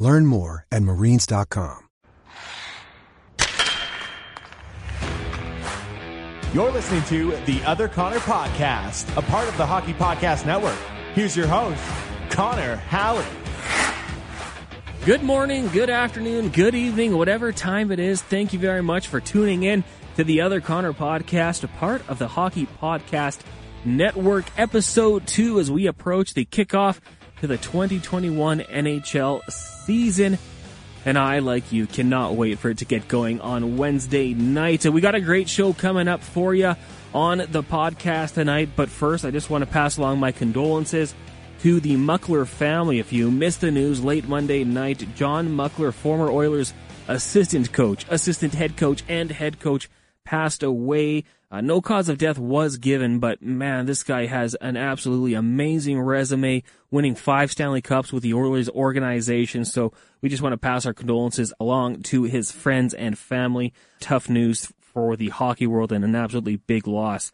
Learn more at marines.com. You're listening to the Other Connor Podcast, a part of the Hockey Podcast Network. Here's your host, Connor Halley. Good morning, good afternoon, good evening, whatever time it is. Thank you very much for tuning in to the Other Connor Podcast, a part of the Hockey Podcast Network, episode two, as we approach the kickoff to the 2021 NHL season. And I, like you, cannot wait for it to get going on Wednesday night. We got a great show coming up for you on the podcast tonight. But first, I just want to pass along my condolences to the Muckler family. If you missed the news late Monday night, John Muckler, former Oilers assistant coach, assistant head coach, and head coach, passed away. Uh, no cause of death was given, but man, this guy has an absolutely amazing resume, winning five Stanley Cups with the Oilers organization. So we just want to pass our condolences along to his friends and family. Tough news for the hockey world and an absolutely big loss.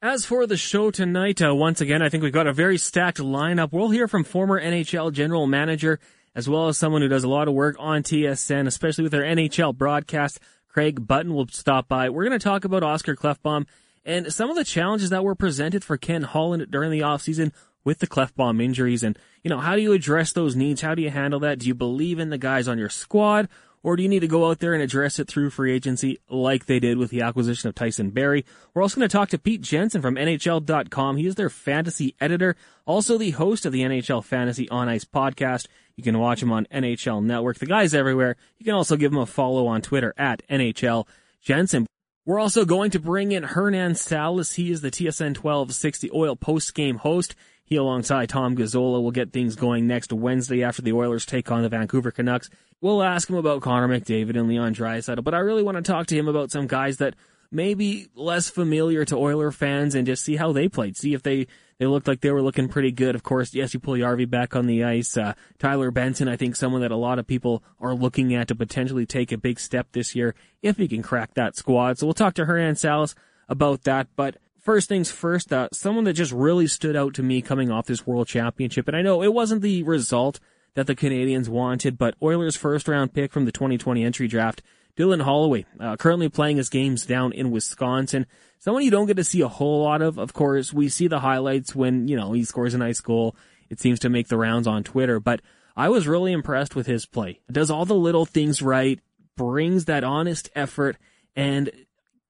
As for the show tonight, uh, once again, I think we've got a very stacked lineup. We'll hear from former NHL general manager, as well as someone who does a lot of work on TSN, especially with their NHL broadcast. Craig Button will stop by. We're going to talk about Oscar Klefbom and some of the challenges that were presented for Ken Holland during the offseason with the Clefbaum injuries. And, you know, how do you address those needs? How do you handle that? Do you believe in the guys on your squad? Or do you need to go out there and address it through free agency like they did with the acquisition of Tyson Barrie? We're also going to talk to Pete Jensen from NHL.com. He is their fantasy editor, also the host of the NHL Fantasy on Ice podcast. You can watch him on NHL Network. The guy's everywhere. You can also give him a follow on Twitter at NHL Jensen. We're also going to bring in Hernan Salas. He is the TSN 1260 Oil post game host. He, alongside Tom Gazzola, will get things going next Wednesday after the Oilers take on the Vancouver Canucks. We'll ask him about Connor McDavid and Leon Draisaitl, but I really want to talk to him about some guys that may be less familiar to Oiler fans and just see how they played. See if they, they looked like they were looking pretty good. Of course, yes, you pull Puljujarvi back on the ice. Uh, Tyler Benson, I think someone that a lot of people are looking at to potentially take a big step this year if he can crack that squad. So we'll talk to Hernan Salas about that, but first things first, uh, someone that just really stood out to me coming off this world championship, and I know it wasn't the result that the Canadians wanted, but Oilers' first round pick from the 2020 entry draft, Dylan Holloway, uh, currently playing his games down in Wisconsin. Someone you don't get to see a whole lot of. Of course, we see the highlights when, you know, he scores a nice goal. It seems to make the rounds on Twitter, but I was really impressed with his play. Does all the little things right, brings that honest effort, and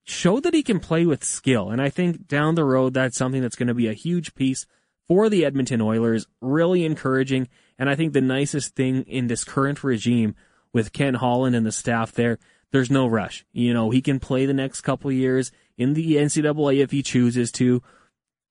showed that he can play with skill. And I think down the road, that's something that's going to be a huge piece for the Edmonton Oilers. Really encouraging. And I think the nicest thing in this current regime with Ken Holland and the staff there, there's no rush. You know, he can play the next couple years in the NCAA if he chooses to.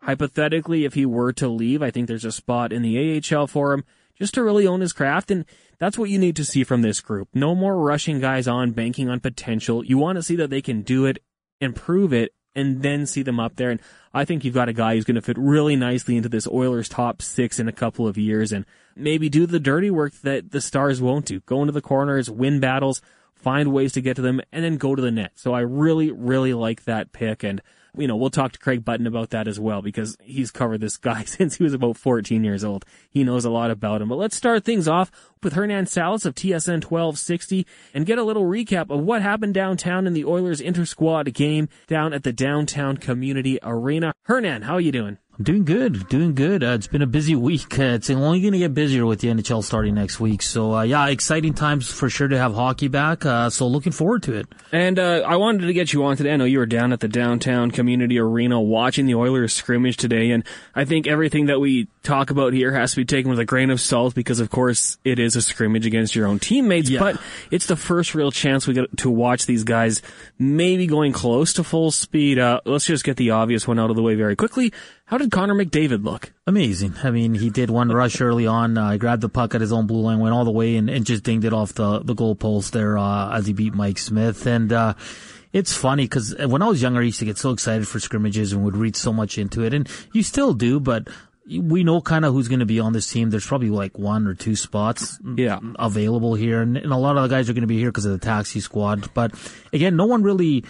Hypothetically, if he were to leave, I think there's a spot in the AHL for him just to really own his craft. And that's what you need to see from this group. No more rushing guys on, banking on potential. You want to see that they can do it improve it, and then see them up there. And I think you've got a guy who's going to fit really nicely into this Oilers top six in a couple of years and maybe do the dirty work that the Stars won't do. Go into the corners, win battles, find ways to get to them, and then go to the net. So I really, really like that pick. And you know, we'll talk to Craig Button about that as well because he's covered this guy since he was about 14 years old. He knows a lot about him. But let's start things off with Hernan Salas of TSN 1260 and get a little recap of what happened downtown in the Oilers inter-squad game down at the downtown community arena. Hernan, how are you doing? I'm doing good, doing good. Uh, it's been a busy week. Uh, it's only going to get busier with the NHL starting next week. So, uh, yeah, exciting times for sure to have hockey back. Uh, so, looking forward to it. And uh, I wanted to get you on today. I know you were down at the downtown community arena watching the Oilers scrimmage today, and I think everything that we talk about here has to be taken with a grain of salt because, of course, it is a scrimmage against your own teammates. Yeah. But it's the first real chance we get to watch these guys maybe going close to full speed. Uh, let's just get the obvious one out of the way very quickly. How did Connor McDavid look? Amazing. I mean, he did one rush early on. Uh, grabbed the puck at his own blue line, went all the way, and, and just dinged it off the the goal post there uh, as he beat Mike Smith. And uh, it's funny because when I was younger, I used to get so excited for scrimmages and would read so much into it, and you still do, but we know kind of who's going to be on this team. There's probably like one or two spots yeah. available here, and, and a lot of the guys are going to be here because of the taxi squad. But again, no one really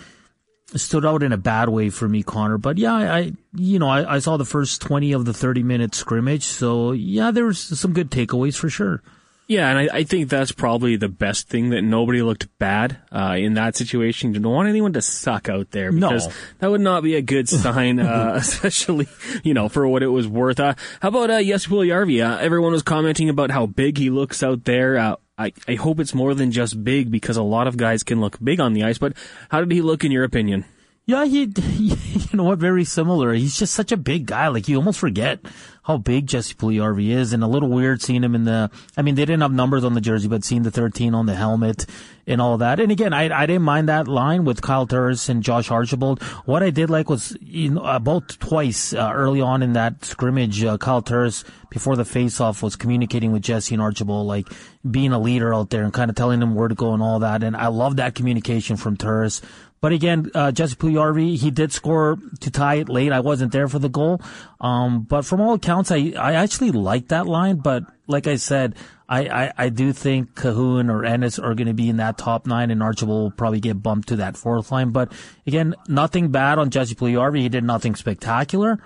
stood out in a bad way for me, Connor. But yeah, I, you know, I, I saw the first 20 of the 30 minute scrimmage. So yeah, there was some good takeaways for sure. Yeah, and I, I, think that's probably the best thing that nobody looked bad uh, in that situation. You don't want anyone to suck out there because no. that would not be a good sign, uh, especially you know for what it was worth. Uh, how about uh, Jesse Puljujarvi? Uh, everyone was commenting about how big he looks out there. I, I hope it's more than just big because a lot of guys can look big on the ice. But how did he look in your opinion? Yeah, he, you know what, very similar. He's just such a big guy. Like, you almost forget how big Jesse Puljujarvi is and a little weird seeing him in the, I mean, they didn't have numbers on the jersey, but seeing the 13 on the helmet and all that. And again, I, I didn't mind that line with Kyle Turris and Josh Archibald. What I did like was, you know, about twice uh, early on in that scrimmage, uh, Kyle Turris, before the face-off, was communicating with Jesse and Archibald, like being a leader out there and kind of telling them where to go and all that. And I love that communication from Turris. But again, uh, Jesse Puljujarvi, he did score to tie it late. I wasn't there for the goal. Um, but from all accounts, I, I actually like that line. But like I said, I, I, I do think Kahun or Ennis are going to be in that top nine and Archibald will probably get bumped to that fourth line. But again, nothing bad on Jesse Puljujarvi. He did nothing spectacular.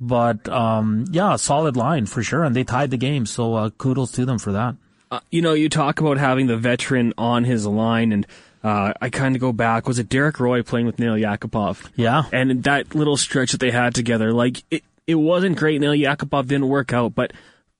But, um, yeah, solid line for sure. And they tied the game. So, uh, kudos to them for that. Uh, you know, you talk about having the veteran on his line and, uh, I kind of go back. Was it Derek Roy playing with Nail Yakupov? Yeah. And that little stretch that they had together, like it, it wasn't great. Nail Yakupov didn't work out, but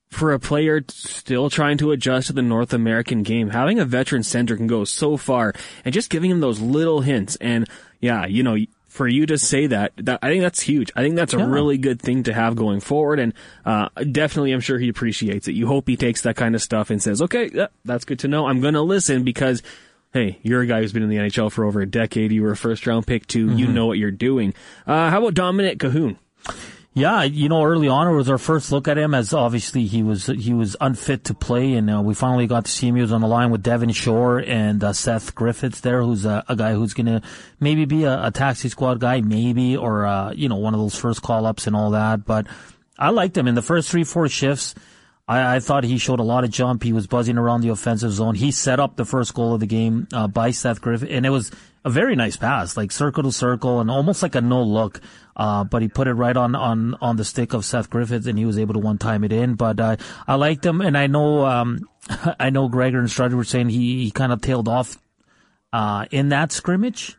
for a player still trying to adjust to the North American game, having a veteran center can go so far and just giving him those little hints. And yeah, you know, for you to say that, that I think that's huge. I think that's a yeah. really good thing to have going forward. And, uh, definitely I'm sure he appreciates it. You hope he takes that kind of stuff and says, okay, that's good to know. I'm going to listen because hey, you're a guy who's been in the NHL for over a decade. You were a first round pick too. Mm-hmm. You know what you're doing. Uh, how about Dominik Kahun? Yeah, you know, early on it was our first look at him as obviously he was he was unfit to play, and uh, we finally got to see him. He was on the line with Devin Shore and uh, Seth Griffiths there, who's a, a guy who's gonna maybe be a, a, taxi squad guy, maybe, or uh, you know, one of those first call ups and all that. But I liked him in the first three four shifts. I, I, thought he showed a lot of jump. He was buzzing around the offensive zone. He set up the first goal of the game uh, by Seth Griffith, and it was a very nice pass, like circle to circle, and almost like a no look. Uh, but he put it right on, on, on the stick of Seth Griffith, and he was able to one time it in. But uh, I liked him, and I know um, I know Gregor and Strider were saying he, he kind of tailed off uh, in that scrimmage.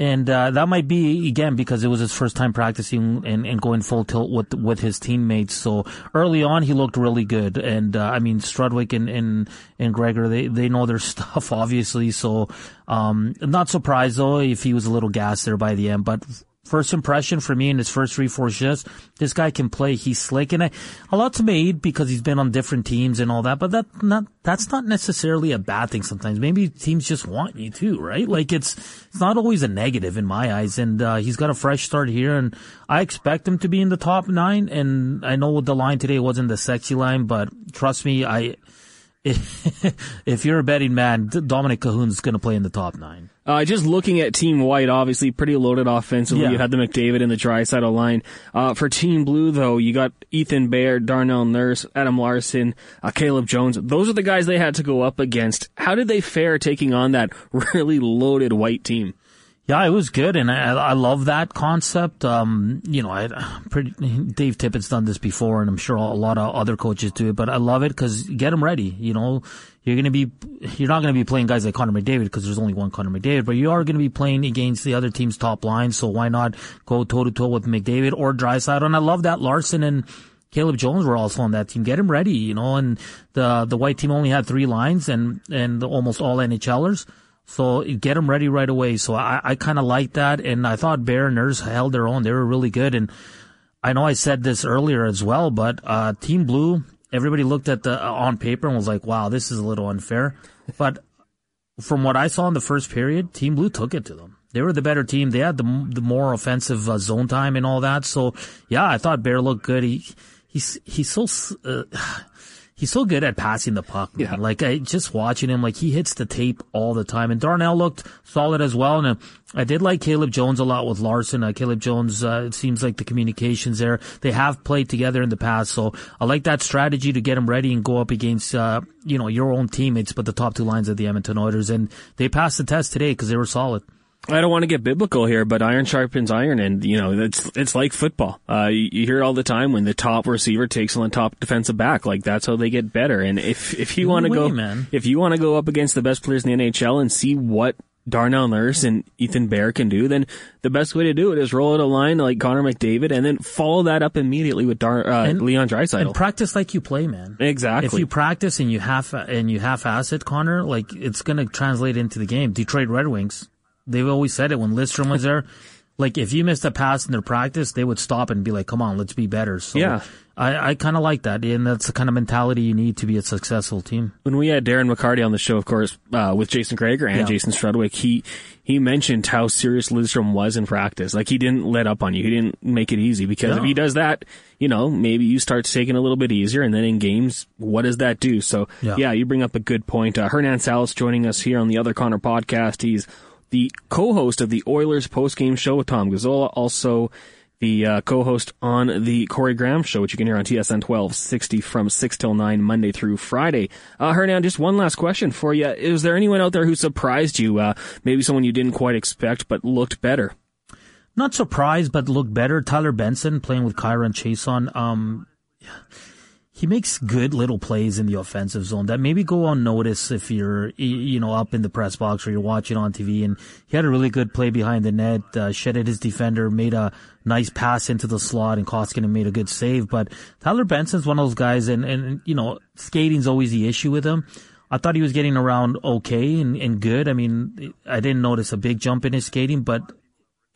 And uh, that might be again because it was his first time practicing and, and going full tilt with with his teammates. So early on, he looked really good. And uh, I mean, Strudwick and, and and Gregor, they they know their stuff obviously. So um, not surprised though if he was a little gassed there by the end. But first impression for me in his first three, four shifts, this guy can play. He's slick, and a lot's made because he's been on different teams and all that. But that not that's not necessarily a bad thing. Sometimes maybe teams just want you too, right? Like it's it's not always a negative in my eyes. And uh, he's got a fresh start here, and I expect him to be in the top nine. And I know what the line today wasn't the sexy line, but trust me, I. if you're a betting man, Dominik Kahun's going to play in the top nine. Uh, just looking at Team White, obviously pretty loaded offensively. Yeah. You had the McDavid and the Draisaitl line. Uh, for Team Blue, though, you got Ethan Bear, Darnell Nurse, Adam Larsson, uh, Caleb Jones. Those are the guys they had to go up against. How did they fare taking on that really loaded White team? Yeah, it was good, and I, I love that concept. Um, you know, I, pretty, Dave Tippett's done this before, and I'm sure a lot of other coaches do it. But I love it because get them ready. You know, you're to be, you're not to be playing guys like Connor McDavid because there's only one Connor McDavid, but you are to be playing against the other team's top line. So why not go toe to toe with McDavid or Draisaitl? And I love that Larsson and Caleb Jones were also on that team. Get them ready, you know. And the the white team only had three lines and and almost all NHLers. So get them ready right away. So I, I kind of like that. And I thought Bear Nurse held their own. They were really good. And I know I said this earlier as well, but, uh, Team Blue, everybody looked at the, uh, on paper and was like, wow, this is a little unfair. But from what I saw in the first period, Team Blue took it to them. they were the better team. They had the the more offensive uh, zone time and all that. So yeah, I thought Bear looked good. He he's he's so uh, he's so good at passing the puck. Man. Yeah. Like I just watching him, like he hits the tape all the time. And Darnell looked solid as well. And uh, I did like Caleb Jones a lot with Larsson. Uh, Caleb Jones, uh, it seems like the communications there. They have played together in the past, so I like that strategy to get him ready and go up against uh, you know your own teammates, but the top two lines of the Edmonton Oilers, and they passed the test today because they were solid. I don't want to get biblical here, but iron sharpens iron, and you know it's it's like football. Uh, you, you hear it all the time when the top receiver takes on the top defensive back. Like that's how they get better. And if if you want to go, man. if you want to go up against the best players in the NHL and see what Darnell Nurse and Ethan Bear can do, then the best way to do it is roll out a line like Connor McDavid, and then follow that up immediately with Dar- uh, And- Leon Draisaitl. And practice like you play, man. Exactly. If you practice and you half and you half ass it, Connor, like it's gonna translate into the game. Detroit Red Wings, they've always said it when Lidstrom was there. Like if you missed a pass in their practice, they would stop and be like, "Come on, let's be better." So Yeah. I, I kind of like that, and that's the kind of mentality you need to be a successful team. when we had Darren McCarty on the show, of course, uh, with Jason Gregor and Yeah. Jason Strudwick, he he mentioned how serious Lidstrom was in practice. Like he didn't let up on you. He didn't make it easy because if he does that, you know, maybe you start taking a little bit easier, and then in games, what does that do? So yeah, Yeah. you bring up a good point. Uh, Hernan Salas joining us here on the Other Connor podcast. He's the co-host of the Oilers post-game show with Tom Gazzola, also the uh, co-host on the Corey Graham show, which you can hear on TSN 1260 from 6 till 9 Monday through Friday. Uh, Hernan, just one last question for you. Is there anyone out there who surprised you? Uh, maybe someone you didn't quite expect but looked better? Not surprised, but looked better. Tyler Benson playing with Kyron Chason. Um, he makes good little plays in the offensive zone that maybe go unnoticed if you're, you know, up in the press box or you're watching on TV. And he had a really good play behind the net, uh, shedded his defender, made a nice pass into the slot, and Koskinen made a good save. But Tyler Benson's one of those guys, and, and you know, skating's always the issue with him. I thought he was getting around okay and, and good. I mean, I didn't notice a big jump in his skating, but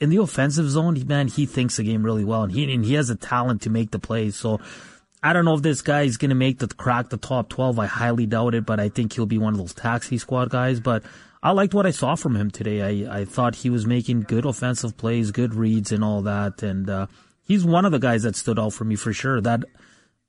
in the offensive zone, man, he thinks the game really well, and he and he has the talent to make the plays. So I don't know if this guy is going to make the crack the top twelve. I highly doubt it, but I think he'll be one of those taxi squad guys. But I liked what I saw from him today. I I thought he was making good offensive plays, good reads, and all that. And uh, he's one of the guys that stood out for me for sure. That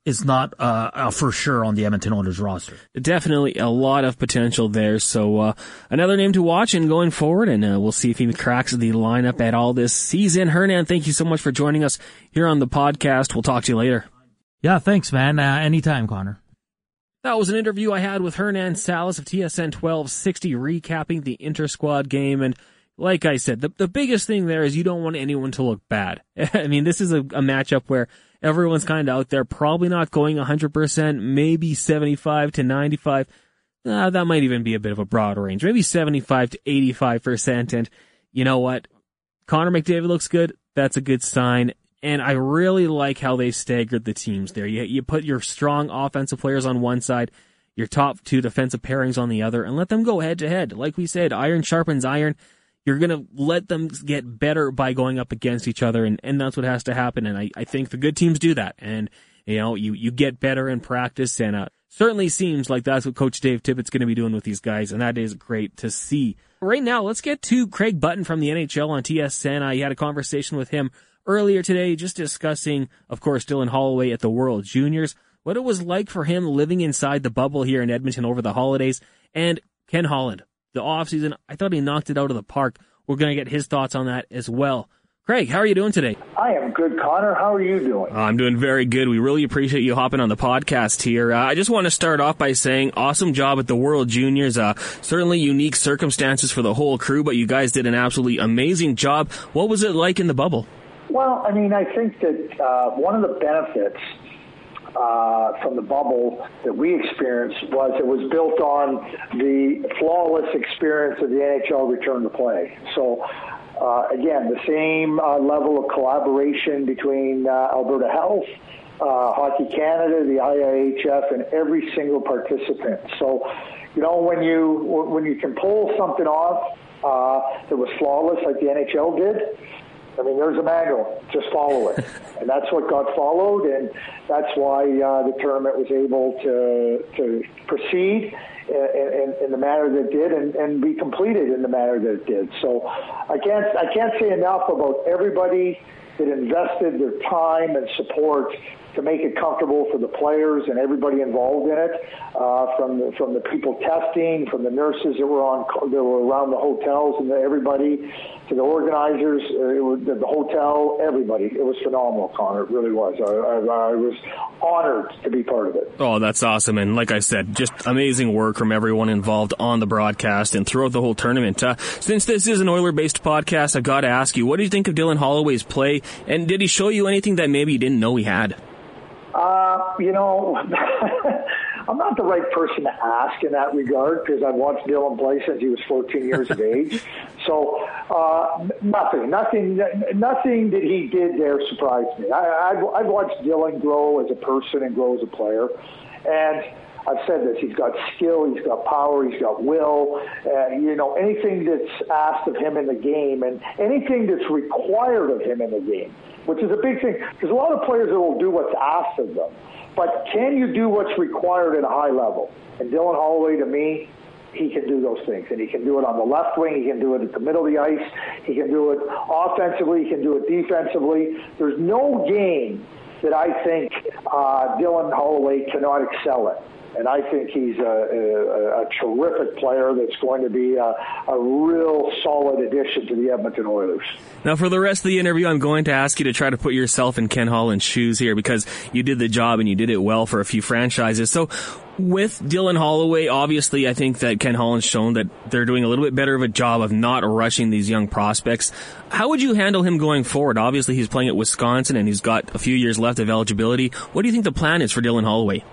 is not uh, uh, for sure on the Edmonton Oilers roster. Definitely a lot of potential there. So uh, another name to watch and going forward, and uh, we'll see if he cracks the lineup at all this season. Hernan, thank you so much for joining us here on the podcast. We'll talk to you later. Yeah, thanks, man. Uh, anytime, Connor. That was an interview I had with Hernan Salas of TSN 1260 recapping the inter-squad game. And like I said, the, the biggest thing there is you don't want anyone to look bad. I mean, this is a, a matchup where everyone's kind of out there, probably not going 100%, maybe 75 to 95. Uh, that might even be a bit of a broad range, maybe 75 to 85%. And you know what? Connor McDavid looks good. That's a good sign. And I really like how they staggered the teams there. You, you put your strong offensive players on one side, your top two defensive pairings on the other, and let them go head to head. Like we said, iron sharpens iron. You're going to let them get better by going up against each other, and, and that's what has to happen. And I, I think the good teams do that. And, you know, you, you get better in practice, and uh, certainly seems like that's what Coach Dave Tippett's going to be doing with these guys, and that is great to see. Right now, let's get to Craig Button from the NHL on TSN. I had a conversation with him earlier today, just discussing, of course, Dylan Holloway at the World Juniors, what it was like for him living inside the bubble here in Edmonton over the holidays, and Ken Holland, the offseason. I thought he knocked it out of the park. We're going to get his thoughts on that as well. Craig, how are you doing today? I am good, Connor. How are you doing? Uh, I'm doing very good. We really appreciate you hopping on the podcast here. Uh, I just want to start off by saying awesome job at the World Juniors. Uh, certainly unique circumstances for the whole crew, but you guys did an absolutely amazing job. What was it like in the bubble? Well, I mean, I think that uh, one of the benefits uh, from the bubble that we experienced was it was built on the flawless experience of the NHL return to play. So, uh, again, the same uh, level of collaboration between uh, Alberta Health, uh, Hockey Canada, the IIHF, and every single participant. So, you know, when you when you can pull something off uh, that was flawless like the NHL did, I mean, there's a manual. Just follow it. and that's what got followed, and that's why uh, the tournament was able to, to proceed in, in, the manner that it did and, and be completed in the manner that it did. So I can't I can't say enough about everybody that invested their time and support to make it comfortable for the players and everybody involved in it, uh, from the, from the people testing, from the nurses that were on that were around the hotels and the, everybody, to the organizers, uh, was, the, the hotel, everybody. It was phenomenal, Connor. It really was. I, I, I was honored to be part of it. Oh, that's awesome! And like I said, just amazing work from everyone involved on the broadcast and throughout the whole tournament. Uh, since this is an Oiler-based podcast, I got to ask you, what do you think of Dylan Holloway's play? And did he show you anything that maybe you didn't know he had? Uh, you know, I'm not the right person to ask in that regard because I've watched Dylan play since he was 14 years of age. So uh, nothing, nothing, nothing that he did there surprised me. I, I've, I've watched Dylan grow as a person and grow as a player, and I've said this. He's got skill, he's got power, he's got will. Uh, you know, anything that's asked of him in the game, and anything that's required of him in the game which is a big thing. There's a lot of players that will do what's asked of them. But can you do what's required at a high level? And Dylan Holloway, to me, he can do those things. And he can do it on the left wing. He can do it at the middle of the ice. He can do it offensively. He can do it defensively. There's no game that I think uh, Dylan Holloway cannot excel at and I think he's a, a, a terrific player that's going to be a, a, real solid addition to the Edmonton Oilers. Now, for the rest of the interview, I'm going to ask you to try to put yourself in Ken Holland's shoes here because you did the job and you did it well for a few franchises. So, with Dylan Holloway, obviously, I think that Ken Holland's shown that they're doing a little bit better of a job of not rushing these young prospects. How would you handle him going forward? Obviously, he's playing at Wisconsin and he's got a few years left of eligibility. What do you think the plan is for Dylan Holloway?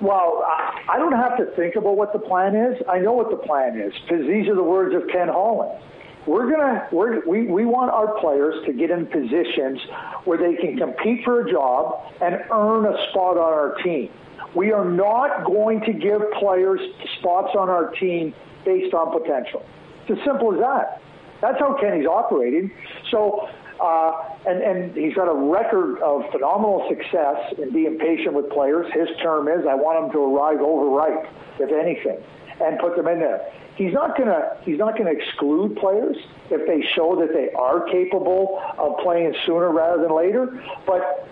Well, I don't have to think about what the plan is. I know what the plan is because these are the words of Ken Holland. We're gonna we're, we we want our players to get in positions where they can compete for a job and earn a spot on our team. We are not going to give players spots on our team based on potential. It's as simple as that. That's how Kenny's operating. So uh, and, and he's got a record of phenomenal success in being patient with players. His term is, I want them to arrive overripe, if anything, and put them in there. He's not gonna he's not gonna exclude players if they show that they are capable of playing sooner rather than later. But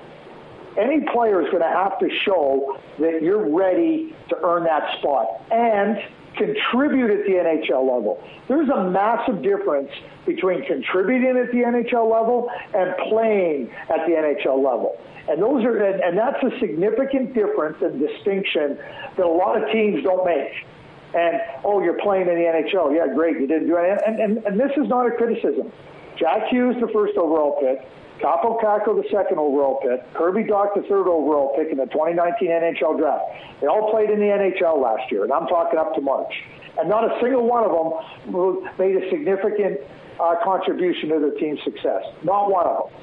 any player is going to have to show that you're ready to earn that spot and contribute at the NHL level. There's a massive difference between contributing at the NHL level and playing at the NHL level. And those are, and, that's a significant difference and distinction that a lot of teams don't make. And oh, you're playing in the NHL. Yeah, great. You didn't do anything. And, and, and this is not a criticism. Jack Hughes, the first overall pick. Kaapo Kakko, the second overall pick. Kirby Dach, the third overall pick in the 2019 NHL draft. They all played in the NHL last year, and I'm talking up to March. And not a single one of them made a significant uh, contribution to their team's success. Not one of them.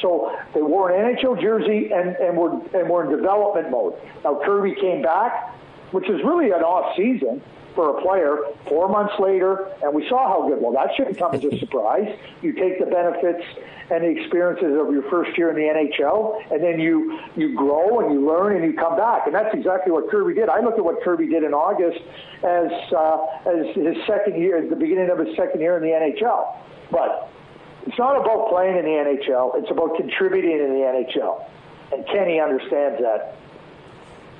So they wore an NHL jersey and, and, were, and were in development mode. Now Kirby came back, which is really an off season for a player four months later, and we saw how good. Well, that shouldn't come as a surprise. You take the benefits and the experiences of your first year in the NHL, and then you you grow and you learn and you come back, and that's exactly what Kirby did. I look at what Kirby did in August as uh, as his second year, the beginning of his second year in the NHL, but. It's not about playing in the NHL. It's about contributing in the NHL. And Kenny understands that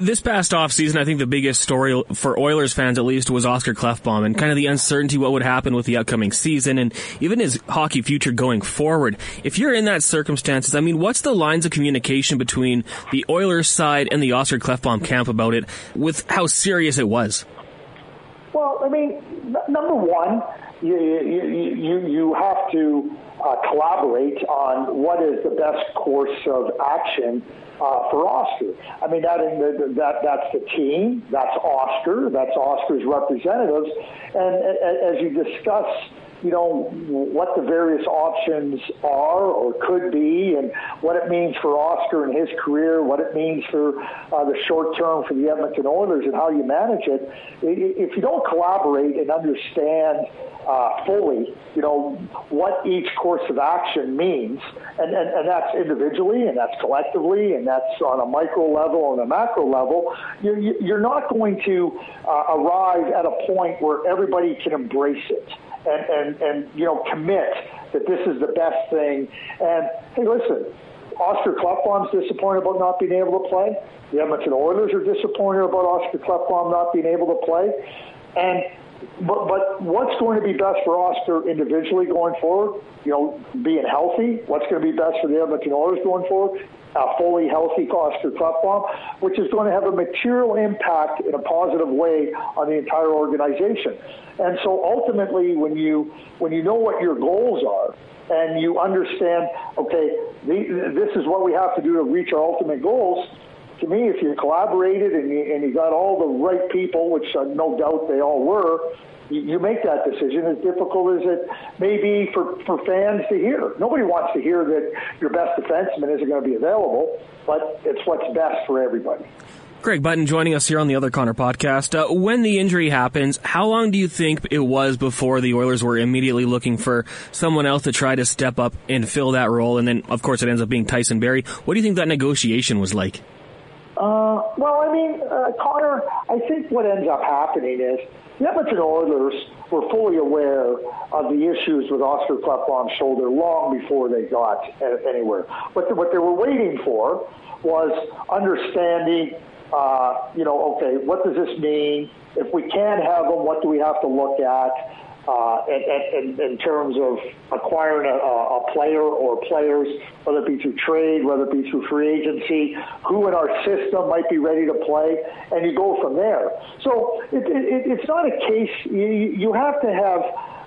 this past offseason, I think the biggest story for Oilers fans, at least, was Oscar Klefbom and kind of the uncertainty what would happen with the upcoming season and even his hockey future going forward. If you're in that circumstances, I mean, what's the lines of communication between the Oilers side and the Oscar Klefbom camp about it with how serious it was? Well, I mean, number one, you, you, you, you have to uh, collaborate on what is the best course of action uh, for Oscar. I mean, that, that that's the team, that's Oscar, that's Oscar's representatives, and as you discuss you know, what the various options are or could be, and what it means for Oscar and his career, what it means for uh, the short term for the Edmonton Oilers, and how you manage it. If you don't collaborate and understand uh, fully, you know, what each course of action means, and, and, and that's individually, and that's collectively, and that's on a micro level and a macro level, you're, you're not going to uh, arrive at a point where everybody can embrace it and, and, and, you know, commit that this is the best thing. And, hey, listen, Oscar Klefbom's disappointed about not being able to play. The Edmonton Oilers are disappointed about Oscar Klefbom not being able to play. And but but what's going to be best for Oscar individually going forward? You know, being healthy. What's going to be best for the Edmonton Oilers going forward? A fully healthy Oscar Klefbom, which is going to have a material impact in a positive way on the entire organization. And so ultimately, when you when you know what your goals are and you understand, okay, the, this is what we have to do to reach our ultimate goals to me, if you collaborated and you, and you got all the right people, which uh, no doubt they all were, you, you make that decision. As difficult as it may be for, for fans to hear. Nobody wants to hear that your best defenseman isn't going to be available, but it's what's best for everybody. Craig Button joining us here on the Other Connor podcast. Uh, when the injury happens, how long do you think it was before the Oilers were immediately looking for someone else to try to step up and fill that role? And then, of course, it ends up being Tyson Barrie. What do you think that negotiation was like? Uh, well, I mean, uh, Connor, I think what ends up happening is the Edmonton Oilers were fully aware of the issues with Oscar Klefbom's shoulder long before they got anywhere. What, the, what they were waiting for was understanding, uh, you know, okay, what does this mean? If we can't have them, what do we have to look at? Uh, in, in, in, terms of acquiring a, a, player or players, whether it be through trade, whether it be through free agency, who in our system might be ready to play, and you go from there. So it, it, it's not a case, you, you have to have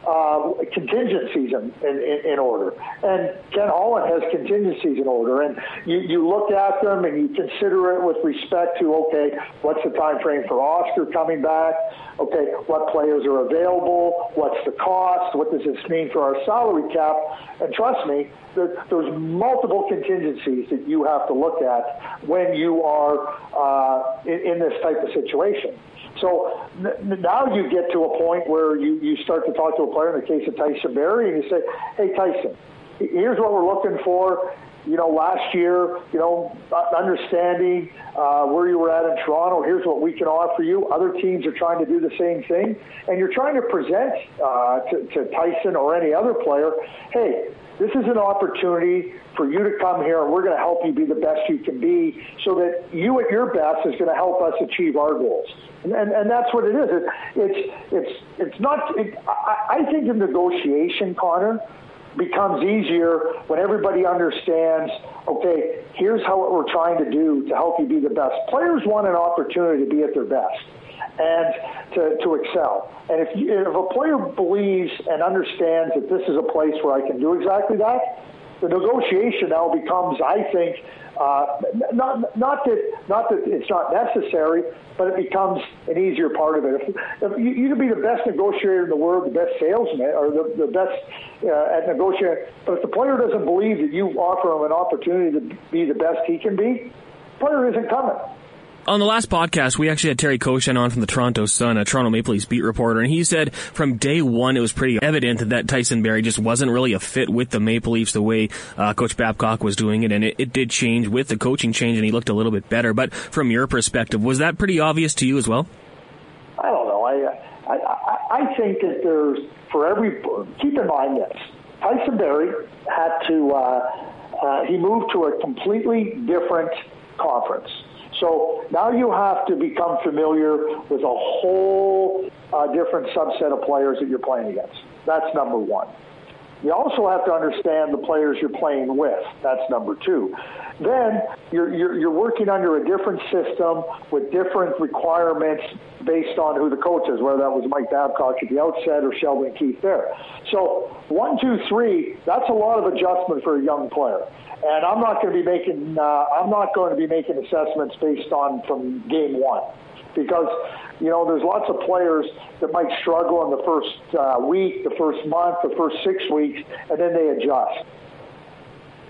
uh, contingencies in, in, in, order. And Ken Holland has contingencies in order. And you, you look at them and you consider it with respect to, okay, what's the time frame for Oscar coming back? Okay, what players are available? What's the cost? What does this mean for our salary cap? And trust me, there, there's multiple contingencies that you have to look at when you are uh, in, in this type of situation. So n- now you get to a point where you, you start to talk to a player in the case of Tyson Barrie and you say, hey, Tyson, here's what we're looking for. You know, last year, you know, understanding uh, where you were at in Toronto, here's what we can offer you. Other teams are trying to do the same thing. And you're trying to present uh, to, to Tyson or any other player, hey, this is an opportunity for you to come here and we're going to help you be the best you can be so that you at your best is going to help us achieve our goals. And, and, and that's what it is. It, it's, it's, it's not, it, I, I think the negotiation, Connor, becomes easier when everybody understands, okay, here's how what we're trying to do to help you be the best. Players want an opportunity to be at their best and to, to excel. And if, you, if a player believes and understands that this is a place where I can do exactly that, the negotiation now becomes, I think, uh, not not that not that it's not necessary, but it becomes an easier part of it. If, if you, you can be the best negotiator in the world, the best salesman, or the, the best uh, at negotiating, but if the player doesn't believe that you offer him an opportunity to be the best he can be, player isn't coming on the last podcast, we actually had Terry Koshan on from the Toronto Sun, a Toronto Maple Leafs beat reporter, and he said from day one it was pretty evident that Tyson Barrie just wasn't really a fit with the Maple Leafs the way uh, Coach Babcock was doing it, and it, it did change with the coaching change, and he looked a little bit better. But from your perspective, was that pretty obvious to you as well? I don't know. I I, I think that there's for every keep in mind this Tyson Barrie had to uh, uh, he moved to a completely different conference so now you have to become familiar with a whole uh, different subset of players that you're playing against. That's number one. You also have to understand the players you're playing with. That's number two. Then you're, you're, you're, working under a different system with different requirements based on who the coach is, whether that was Mike Babcock at the outset or Sheldon Keefe there. So one, two, three, that's a lot of adjustment for a young player and I'm not going to be making uh, I'm not going to be making assessments based on from game one. Because you know there's lots of players that might struggle in the first uh, week, the first month, the first six weeks, and then they adjust.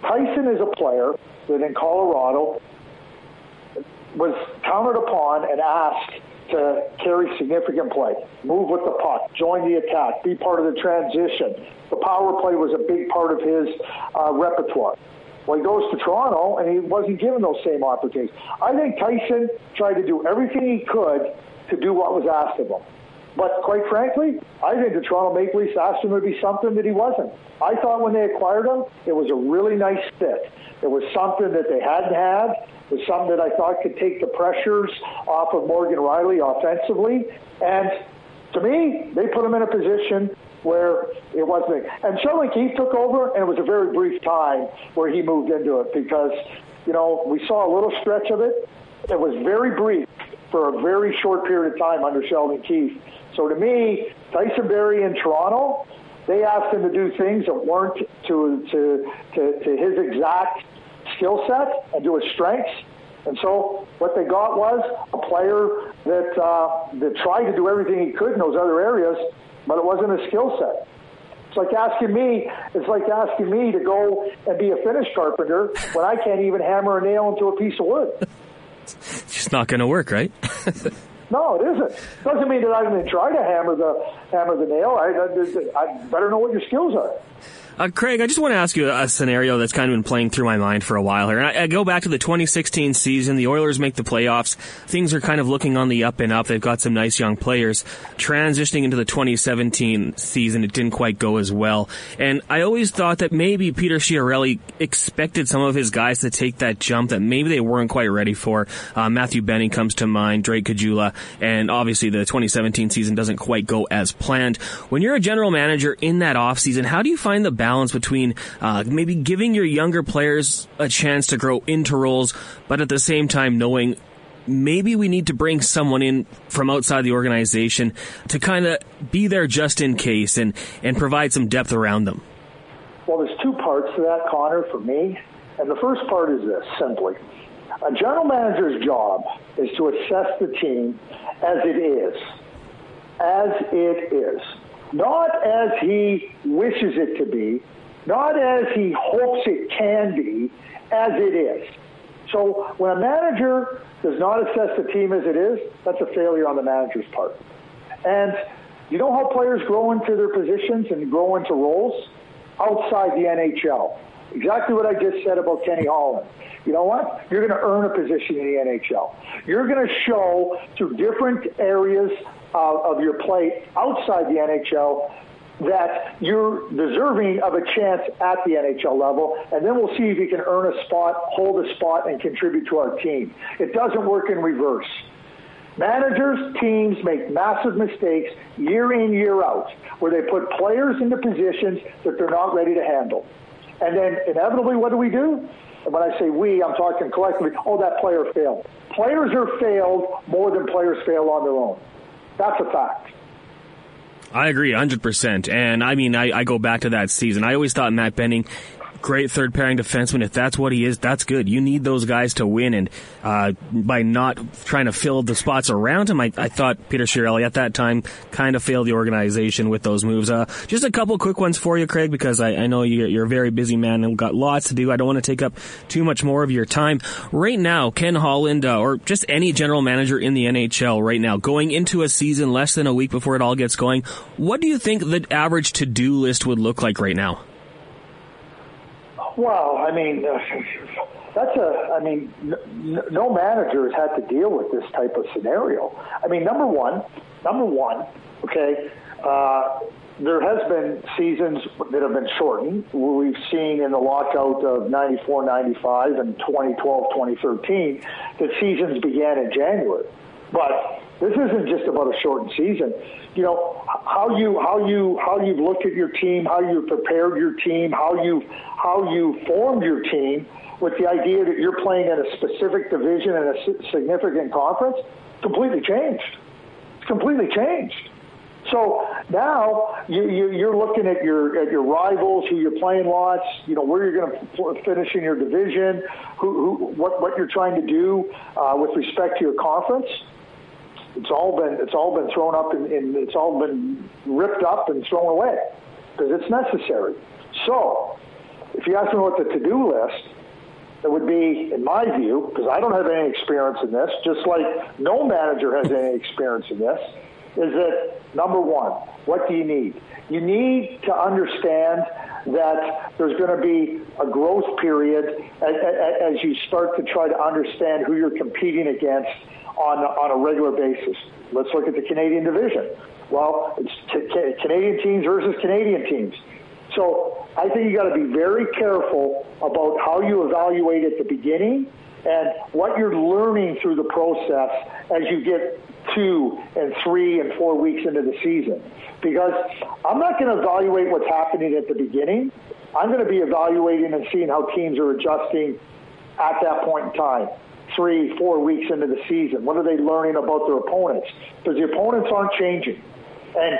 Tyson is a player that in Colorado was counted upon and asked to carry significant play, move with the puck, join the attack, be part of the transition. The power play was a big part of his uh, repertoire. Well, he goes to Toronto and he wasn't given those same opportunities. I think Tyson tried to do everything he could to do what was asked of him. But quite frankly, I think the Toronto Maple Leafs asked him to be something that he wasn't. I thought when they acquired him, it was a really nice fit. It was something that they hadn't had. It was something that I thought could take the pressures off of Morgan Rielly offensively. And to me, they put him in a position where it wasn't. And Sheldon Keefe took over, and it was a very brief time where he moved into it because, you know, we saw a little stretch of it. It was very brief for a very short period of time under Sheldon Keefe. So to me, Tyson Barrie in Toronto, they asked him to do things that weren't to to to, to his exact skill set and to his strengths. And so what they got was a player that uh, that tried to do everything he could in those other areas, but it wasn't a skill set. It's like asking me. It's like asking me to go and be a finish carpenter when I can't even hammer a nail into a piece of wood. it's just not going to work, right? No, it isn't. Doesn't mean that I'm going to try to hammer the hammer the nail. I, I, I better know what your skills are. Uh, Craig, I just want to ask you a scenario that's kind of been playing through my mind for a while here. And I, I, go back to the 2016 season. The Oilers make the playoffs. Things are kind of looking on the up and up. They've got some nice young players. Transitioning into the 2017 season, it didn't quite go as well. And I always thought that maybe Peter Chiarelli expected some of his guys to take that jump that maybe they weren't quite ready for. Uh, Matthew Benning comes to mind, Drake Caggiula, and obviously the 2017 season doesn't quite go as planned. When you're a general manager in that offseason, how do you find the balance balance between uh, maybe giving your younger players a chance to grow into roles, but at the same time knowing maybe we need to bring someone in from outside the organization to kind of be there just in case and, and provide some depth around them? Well, there's two parts to that, Connor, for me. And the first part is this simply a general manager's job is to assess the team as it is. As it is not as he wishes it to be, not as he hopes it can be, as it is. So when a manager does not assess the team as it is, that's a failure on the manager's part. And you know how players grow into their positions and grow into roles? Outside the NHL. Exactly what I just said about Kenny Holland. You know what? You're going to earn a position in the NHL. You're going to show through different areas uh, of your play outside the NHL that you're deserving of a chance at the NHL level, and then we'll see if you can earn a spot, hold a spot, and contribute to our team. It doesn't work in reverse. Managers, teams make massive mistakes year in, year out, where they put players into positions that they're not ready to handle. And then inevitably, what do we do? And when I say we, I'm talking collectively, oh, that player failed. Players are failed more than players fail on their own. That's a fact. I agree 100%. And I mean, I, I go back to that season. I always thought Matt Benning great third pairing defenseman. If that's what he is, that's good. You need those guys to win, and uh, by not trying to fill the spots around him, I, I thought Peter Chiarelli at that time kind of failed the organization with those moves. Uh, just a couple quick ones for you, Craig, because I, I know you're, a very busy man and got lots to do. I don't want to take up too much more of your time. Right now, Ken Holland, uh, or just any general manager in the NHL right now, going into a season less than a week before it all gets going, what do you think the average to-do list would look like right now? Well, I mean, uh, that's a. I mean, no manager has had to deal with this type of scenario. I mean, number one, number one, okay. Uh, there has been seasons that have been shortened. We've seen in the lockout of 94, 95 and 2012, 2013 that seasons began in January. But this isn't just about a shortened season. You know how you how you how you've looked at your team, how you've prepared your team, how you how you formed your team with the idea that you're playing in a specific division in a significant conference, completely changed. It's completely changed. So now you, you, you're looking at your at your rivals, who you're playing lots. You know where you're going to finish in your division, who, who what what you're trying to do uh, with respect to your conference. It's all been it's all been thrown up and, and it's all been ripped up and thrown away because it's necessary. So, if you ask me what the to-do list, it would be, in my view, because I don't have any experience in this, just like no manager has any experience in this, is that number one, what do you need? You need to understand that there's going to be a growth period as, as you start to try to understand who you're competing against on, on a regular basis. Let's look at the Canadian division. Well, it's Canadian teams versus Canadian teams. So I think you got to be very careful about how you evaluate at the beginning and what you're learning through the process as you get two and three and four weeks into the season. Because I'm not going to evaluate what's happening at the beginning. I'm going to be evaluating and seeing how teams are adjusting at that point in time. Three, four weeks into the season. What are they learning about their opponents? Because the opponents aren't changing. And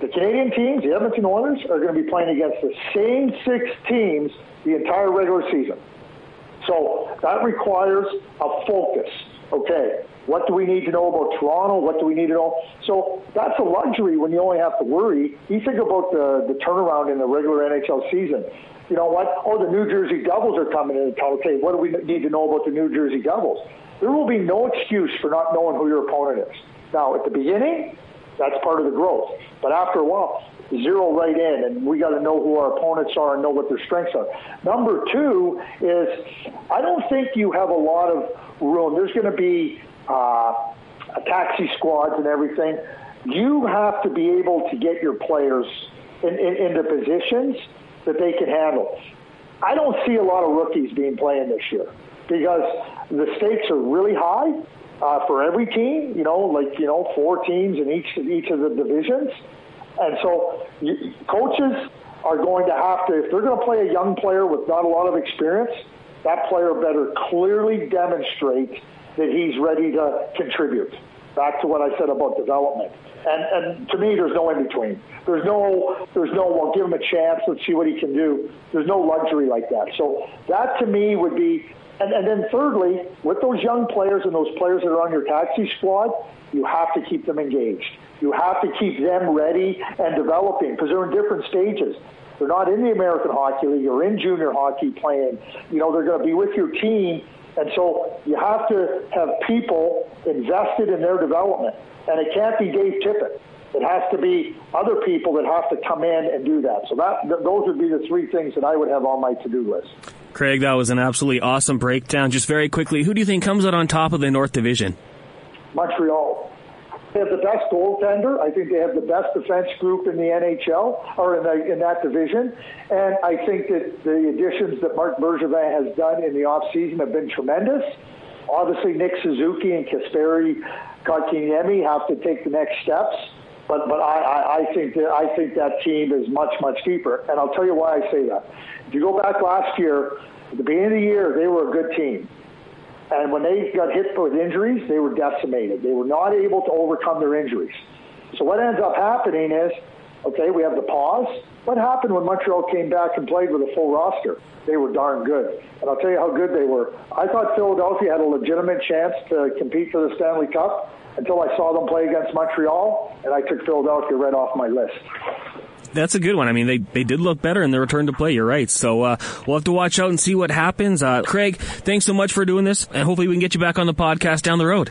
the Canadian teams, the Edmonton Oilers, are going to be playing against the same six teams the entire regular season. So that requires a focus. Okay, what do we need to know about Toronto? What do we need to know? So that's a luxury when you only have to worry. You think about the, the turnaround in the regular NHL season. You know what? Oh, the New Jersey Devils are coming in. Okay, what do we need to know about the New Jersey Devils? There will be no excuse for not knowing who your opponent is. Now, at the beginning, that's part of the growth. But after a while, zero right in, and we got to know who our opponents are and know what their strengths are. Number two is I don't think you have a lot of room. There's going to be uh, taxi squads and everything. You have to be able to get your players in, in, into positions that they can handle. I don't see a lot of rookies being playing this year because the stakes are really high uh, for every team. You know, like you know, four teams in each each of the divisions, and so you, coaches are going to have to if they're going to play a young player with not a lot of experience, that player better clearly demonstrate that he's ready to contribute. Back to what I said about development. And, and to me, there's no in between. There's no, there's no, well, give him a chance. Let's see what he can do. There's no luxury like that. So that to me would be and, and then thirdly, with those young players and those players that are on your taxi squad, you have to keep them engaged. You have to keep them ready and developing because they're in different stages. They're not in the American Hockey League or in junior hockey playing. You know, they're going to be with your team. And so you have to have people invested in their development. And it can't be Dave Tippett. It has to be other people that have to come in and do that. So that th- those would be the three things that I would have on my to-do list. Craig, that was an absolutely awesome breakdown. Just very quickly, who do you think comes out on top of the North Division? Montreal. They have the best goaltender. I think they have the best defense group in the NHL or in, the, in that division. And I think that the additions that Marc Bergevin has done in the offseason have been tremendous. Obviously, Nick Suzuki and Kasperi Kotkaniemi have to take the next steps. But but I, I, I think that I think that team is much much deeper, and I'll tell you why I say that. If you go back last year, at the beginning of the year, they were a good team, and when they got hit with injuries, they were decimated. They were not able to overcome their injuries. So what ends up happening is, okay, we have the pause. What happened when Montreal came back and played with a full roster? They were darn good, and I'll tell you how good they were. I thought Philadelphia had a legitimate chance to compete for the Stanley Cup until I saw them play against Montreal, and I took Philadelphia right off my list. That's a good one. I mean, they, they did look better in their return to play. You're right. So uh, we'll have to watch out and see what happens. Uh, Craig, thanks so much for doing this, and hopefully we can get you back on the podcast down the road.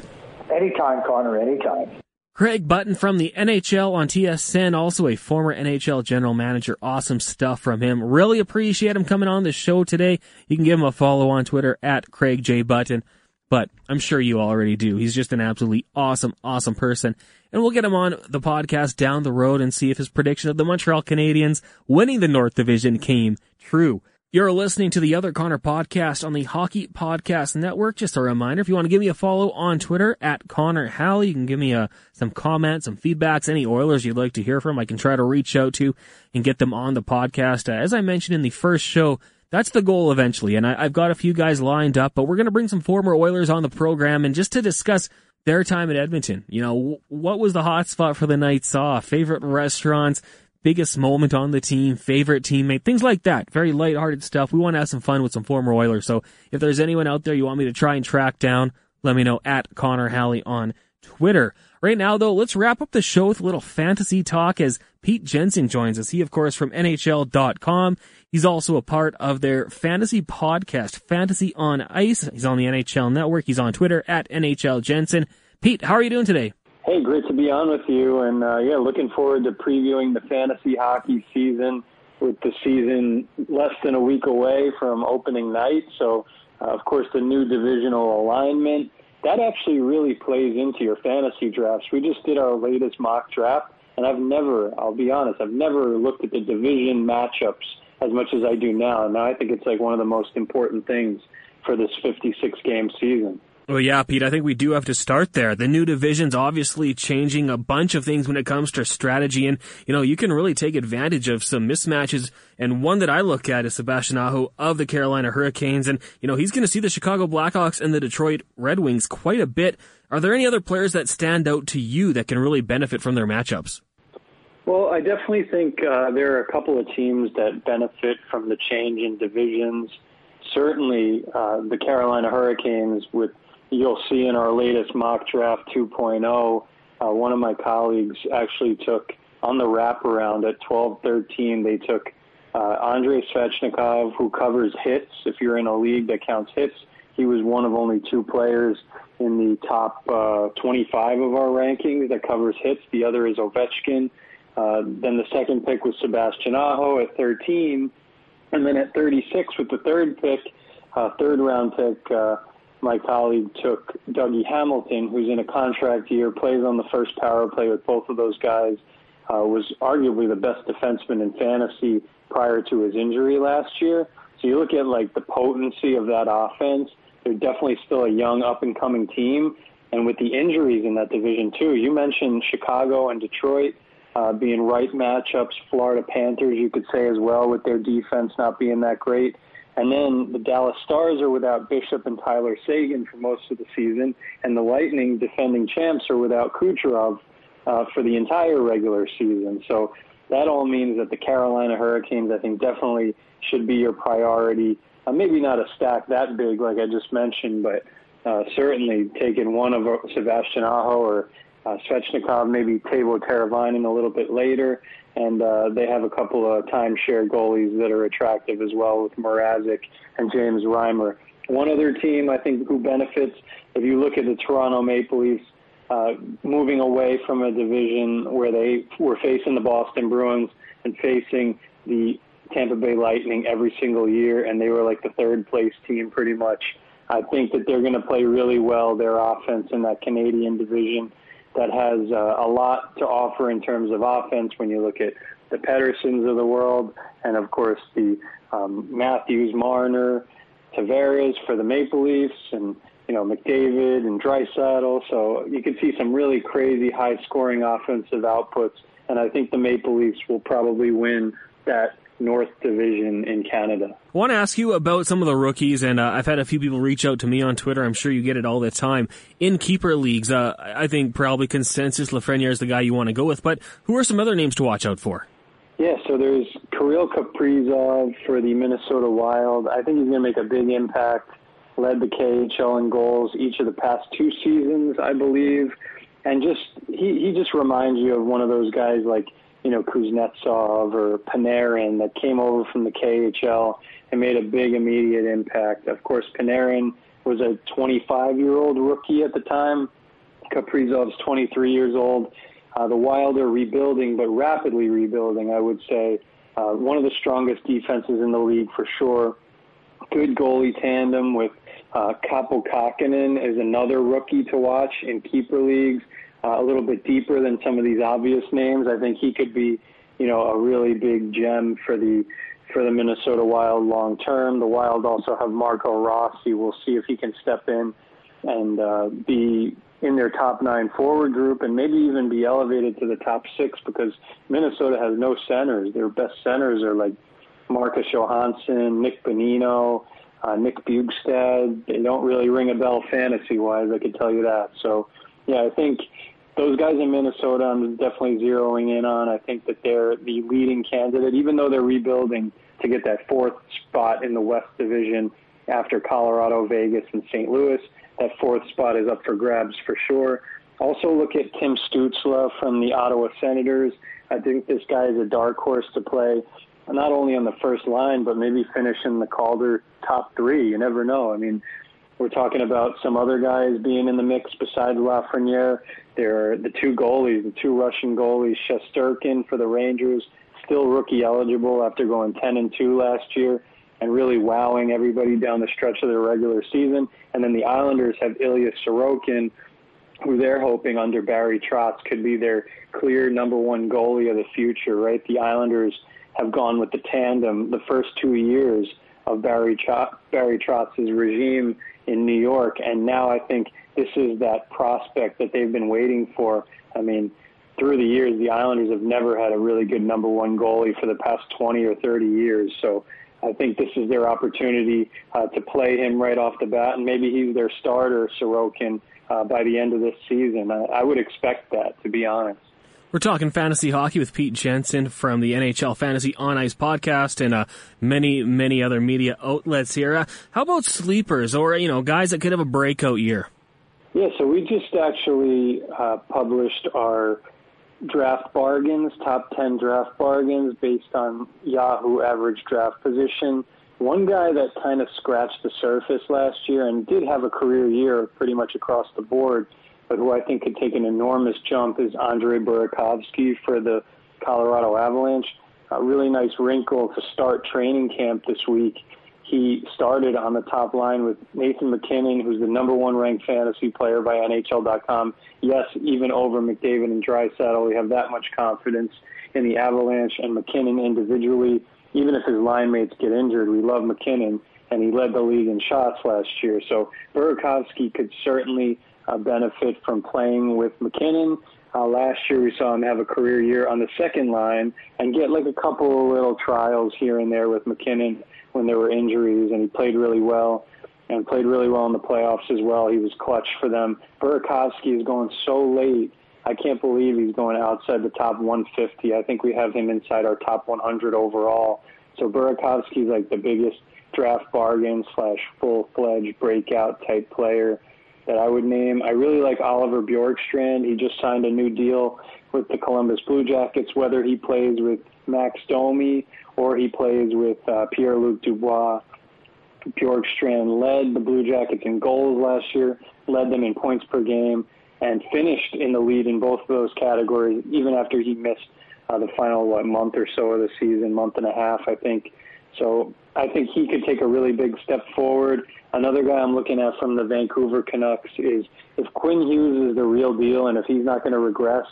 Anytime, Connor. Anytime. Craig Button from the NHL on TSN, also a former NHL general manager. Awesome stuff from him. Really appreciate him coming on the show today. You can give him a follow on Twitter at Craig J. Button but I'm sure you already do. He's just an absolutely awesome, awesome person. And we'll get him on the podcast down the road and see if his prediction of the Montreal Canadiens winning the North Division came true. You're listening to the Other Connor podcast on the Hockey Podcast Network. Just a reminder, if you want to give me a follow on Twitter at Connor Hall, you can give me a, uh, some comments, some feedbacks, any Oilers you'd like to hear from. I can try to reach out to and get them on the podcast. Uh, as I mentioned in the first show, that's the goal eventually. And I, have got a few guys lined up, but we're going to bring some former Oilers on the program and just to discuss their time at Edmonton. You know, what was the hot spot for the nights off? Favorite restaurants, biggest moment on the team, favorite teammate, things like that. Very lighthearted stuff. We want to have some fun with some former Oilers. So if there's anyone out there you want me to try and track down, let me know at Connor Halley on Twitter. Right now, though, let's wrap up the show with a little fantasy talk as Pete Jensen joins us. He, of course, from NHL.com. He's also a part of their fantasy podcast, Fantasy on Ice. He's on the NHL Network. He's on Twitter at NHL Jensen. Pete, how are you doing today? Hey, great to be on with you. And uh, yeah, looking forward to previewing the fantasy hockey season with the season less than a week away from opening night. So, uh, of course, the new divisional alignment that actually really plays into your fantasy drafts. We just did our latest mock draft, and I've never, I'll be honest, I've never looked at the division matchups as much as I do now. Now I think it's like one of the most important things for this 56 game season. Well, yeah, Pete, I think we do have to start there. The new division's obviously changing a bunch of things when it comes to strategy. And, you know, you can really take advantage of some mismatches. And one that I look at is Sebastian Aho of the Carolina Hurricanes. And, you know, he's going to see the Chicago Blackhawks and the Detroit Red Wings quite a bit. Are there any other players that stand out to you that can really benefit from their matchups? Well, I definitely think uh, there are a couple of teams that benefit from the change in divisions. Certainly, uh, the Carolina Hurricanes with you'll see in our latest mock draft 2.0, uh, one of my colleagues actually took on the wraparound at 12-13. They took uh, Andrei Svechnikov, who covers hits. If you're in a league that counts hits, he was one of only two players in the top uh, 25 of our rankings that covers hits. The other is Ovechkin. Uh, then the second pick was Sebastian Aho at 13. And then at 36 with the third pick, uh, third round pick, uh, my colleague took Dougie Hamilton, who's in a contract year, plays on the first power play with both of those guys, uh, was arguably the best defenseman in fantasy prior to his injury last year. So you look at like the potency of that offense. They're definitely still a young, up and coming team. And with the injuries in that division too, you mentioned Chicago and Detroit uh, being right matchups. Florida Panthers, you could say as well, with their defense not being that great. And then the Dallas Stars are without Bishop and Tyler Seguin for most of the season, and the Lightning, defending champs, are without Kucherov uh, for the entire regular season. So that all means that the Carolina Hurricanes, I think, definitely should be your priority. Uh, maybe not a stack that big, like I just mentioned, but uh, certainly taking one of Sebastian Aho or uh, Svechnikov, maybe Teuvo Teravainen a little bit later, and uh, they have a couple of timeshare goalies that are attractive as well with Mrazek and James Reimer. One other team I think who benefits, if you look at the Toronto Maple Leafs, uh, moving away from a division where they were facing the Boston Bruins and facing the Tampa Bay Lightning every single year, and they were like the third place team pretty much. I think that they're going to play really well their offense in that Canadian division that has uh, a lot to offer in terms of offense when you look at the Petterssons of the world, and of course the um, Matthews, Marner, Tavares for the Maple Leafs, and you know McDavid and Draisaitl. So you can see some really crazy high-scoring offensive outputs, and I think the Maple Leafs will probably win that North Division in Canada. I want to ask you about some of the rookies, and uh, I've had a few people reach out to me on Twitter. I'm sure you get it all the time. In keeper leagues, uh, I think probably consensus Lafreniere is the guy you want to go with, but who are some other names to watch out for? Yeah, so there's Kirill Kaprizov for the Minnesota Wild. I think he's going to make a big impact. Led the KHL in goals each of the past two seasons, I believe, and just he he just reminds you of one of those guys like you know, Kuznetsov or Panarin that came over from the KHL and made a big immediate impact. Of course, Panarin was a 25 year old rookie at the time. Kaprizov's 23 years old. Uh, the Wild are rebuilding, but rapidly rebuilding, I would say. Uh, one of the strongest defenses in the league for sure. Good goalie tandem with uh, Kaapo Kahkonen is another rookie to watch in keeper leagues uh, a little bit deeper than some of these obvious names. I think he could be, you know, a really big gem for the for the Minnesota Wild long term. The Wild also have Marco Rossi. We'll see if he can step in and uh, be in their top nine forward group and maybe even be elevated to the top six because Minnesota has no centers. Their best centers are like Marcus Johansson, Nick Bonino, uh, Nick Bjugstad. They don't really ring a bell fantasy wise, I can tell you that. So, yeah, I think those guys in Minnesota, I'm definitely zeroing in on. I think that they're the leading candidate, even though they're rebuilding to get that fourth spot in the West Division after Colorado, Vegas, and St. Louis. That fourth spot is up for grabs for sure. Also, look at Tim Stützle from the Ottawa Senators. I think this guy is a dark horse to play, not only on the first line, but maybe finish in the Calder top three. You never know. I mean, we're talking about some other guys being in the mix besides Lafreniere. There are the two goalies, the two Russian goalies, Shesterkin for the Rangers, still rookie eligible after going 10 and 2 last year and really wowing everybody down the stretch of their regular season. And then the Islanders have Ilya Sorokin, who they're hoping under Barry Trotz could be their clear number one goalie of the future, right? The Islanders have gone with the tandem the first two years of Barry, Trotz, Barry Trotz's regime in New York, and now I think this is that prospect that they've been waiting for. I mean, through the years, the Islanders have never had a really good number one goalie for the past 20 or 30 years. So I think this is their opportunity uh, to play him right off the bat, and maybe he's their starter, Sorokin, uh, by the end of this season. I, I would expect that, to be honest. We're talking fantasy hockey with Pete Jensen from the NHL Fantasy on Ice podcast and uh, many, many other media outlets here. Uh, how about sleepers or, you know, guys that could have a breakout year? Yeah, so we just actually uh, published our draft bargains, top 10 draft bargains based on Yahoo average draft position. One guy that kind of scratched the surface last year and did have a career year pretty much across the board, but who I think could take an enormous jump is Andre Burakovsky for the Colorado Avalanche. A really nice wrinkle to start training camp this week he started on the top line with Nathan MacKinnon, who's the number one ranked fantasy player by NHL.com. Yes, even over McDavid and Draisaitl, we have that much confidence in the Avalanche and MacKinnon individually. Even if his line mates get injured, we love MacKinnon, and he led the league in shots last year. So Burakovsky could certainly uh, benefit from playing with MacKinnon. Uh, last year, we saw him have a career year on the second line and get like a couple of little trials here and there with MacKinnon when there were injuries, and he played really well and played really well in the playoffs as well. He was clutch for them. Burakovsky is going so late. I can't believe he's going outside the top 150. I think we have him inside our top 100 overall. So Burakovsky is like the biggest draft bargain slash full fledged breakout type player that I would name. I really like Oliver Bjorkstrand. He just signed a new deal with the Columbus Blue Jackets. Whether he plays with Max Domi or he plays with uh, Pierre-Luc Dubois. Bjorkstrand led the Blue Jackets in goals last year, led them in points per game, and finished in the lead in both of those categories, even after he missed uh, the final what month or so of the season, month and a half, I think. So I think he could take a really big step forward. Another guy I'm looking at from the Vancouver Canucks is if Quinn Hughes is the real deal, and if he's not going to regress,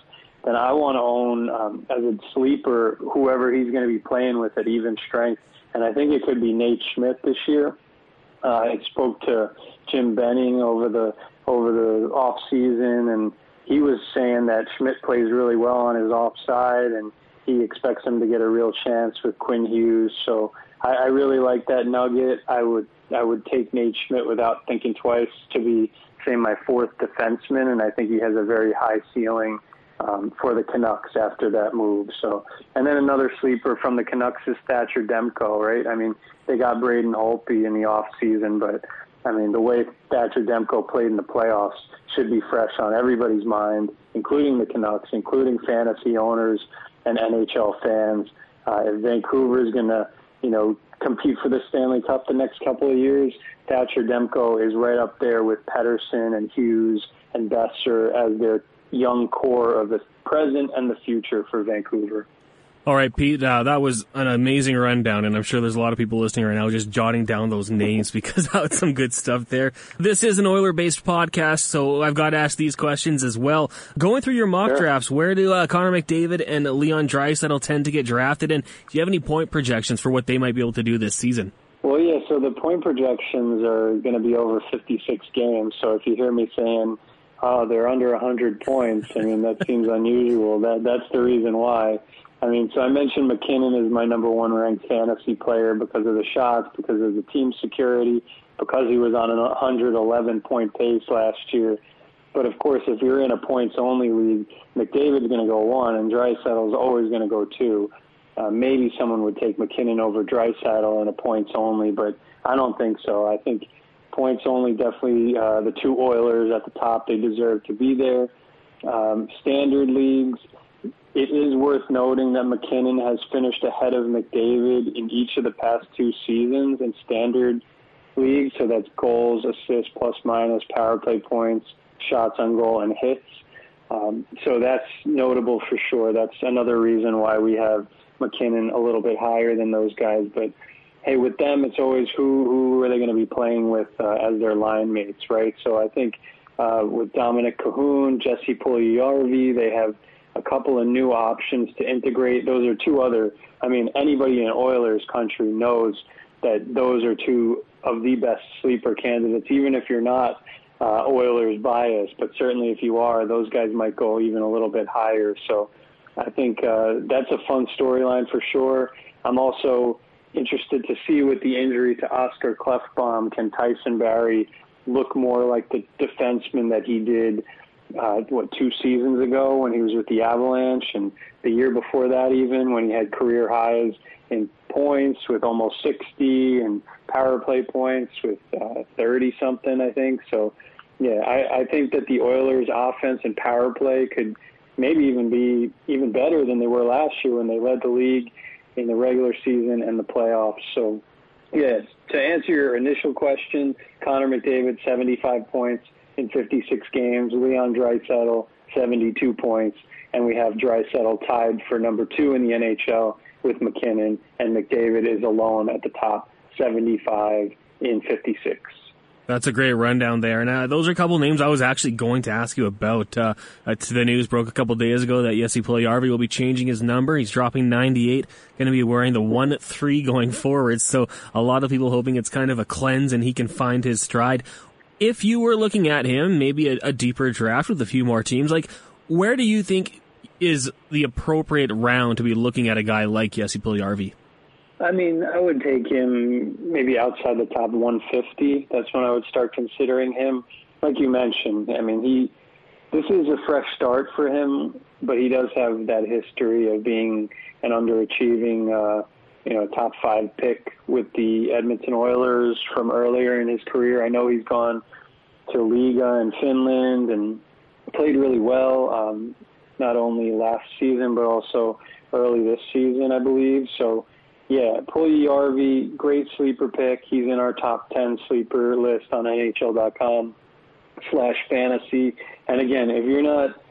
then I want to own um, as a sleeper whoever he's going to be playing with at even strength. And I think it could be Nate Schmidt this year. Uh, I spoke to Jim Benning over the over the off season, and he was saying that Schmidt plays really well on his offside, and he expects him to get a real chance with Quinn Hughes. So I, I really like that nugget. I would I would take Nate Schmidt without thinking twice to be say my fourth defenseman, and I think he has a very high ceiling um, for the Canucks after that move. So, and then another sleeper from the Canucks is Thatcher Demko, right? I mean, they got Braden Holtby in the off season, but I mean, the way Thatcher Demko played in the playoffs should be fresh on everybody's mind, including the Canucks, including fantasy owners and NHL fans. Uh, if Vancouver is going to, you know, compete for the Stanley Cup the next couple of years, Thatcher Demko is right up there with Pettersson and Hughes and Boeser as their young core of the present and the future for Vancouver. All right, Pete, uh, that was an amazing rundown, and I'm sure there's a lot of people listening right now just jotting down those names because that was some good stuff there. This is an Oiler-based podcast, so I've got to ask these questions as well. Going through your mock sure. drafts, where do uh, Connor McDavid and Leon Draisaitl tend to get drafted, and do you have any point projections for what they might be able to do this season? Well, yeah, so the point projections are going to be over 56 games, so if you hear me saying – oh, they're under 100 points. I mean, that seems unusual. That that's the reason why. I mean, so I mentioned MacKinnon is my number one ranked fantasy player because of the shots, because of the team security, because he was on a 111 point pace last year. But of course, if you're in a points only league, McDavid's going to go one, and Draisaitl is always going to go two. Uh, maybe someone would take MacKinnon over Draisaitl in a points only, but I don't think so. I think points only. Definitely uh, the two Oilers at the top. They deserve to be there. Um, standard leagues, it is worth noting that MacKinnon has finished ahead of McDavid in each of the past two seasons in standard leagues. So that's goals, assists, plus minus, power play points, shots on goal, and hits. Um, so that's notable for sure. That's another reason why we have MacKinnon a little bit higher than those guys. But hey, with them, it's always who who are they going to be playing with uh, as their line mates, right? So I think uh, with Dominik Kahun, Jesse Puljujarvi, they have a couple of new options to integrate. Those are two other. I mean, anybody in Oilers country knows that those are two of the best sleeper candidates, even if you're not uh, Oilers biased. But certainly, if you are, those guys might go even a little bit higher. So I think uh, that's a fun storyline for sure. I'm also interested to see with the injury to Oscar Klefbom, can Tyson Barrie look more like the defenseman that he did, uh, what, two seasons ago when he was with the Avalanche, and the year before that, even when he had career highs in points with almost 60 and power play points with uh, 30 something, I think. So, yeah, I, I think that the Oilers' offense and power play could maybe even be even better than they were last year when they led the league in the regular season and the playoffs. So, yes, to answer your initial question, Connor McDavid, 75 points in 56 games, Leon Draisaitl, 72 points, and we have Draisaitl tied for number two in the NHL with MacKinnon, and McDavid is alone at the top, 75 in 56. That's a great rundown there. And uh, those are a couple names I was actually going to ask you about. Uh, uh, the news broke a couple days ago that Jesse Puljujarvi will be changing his number. He's dropping 98, going to be wearing the 1-3 going forward. So a lot of people hoping it's kind of a cleanse and he can find his stride. If you were looking at him, maybe a, a deeper draft with a few more teams, like where do you think is the appropriate round to be looking at a guy like Jesse Puljujarvi? I mean, I would take him maybe outside the top 150. That's when I would start considering him. Like you mentioned, I mean, he this is a fresh start for him, but he does have that history of being an underachieving, uh, you know, top five pick with the Edmonton Oilers from earlier in his career. I know he's gone to Liiga in Finland and played really well, um, not only last season but also early this season, I believe. So yeah, Puljujarvi, great sleeper pick. He's in our top 10 sleeper list on NHL.com slash fantasy. And again, if you're not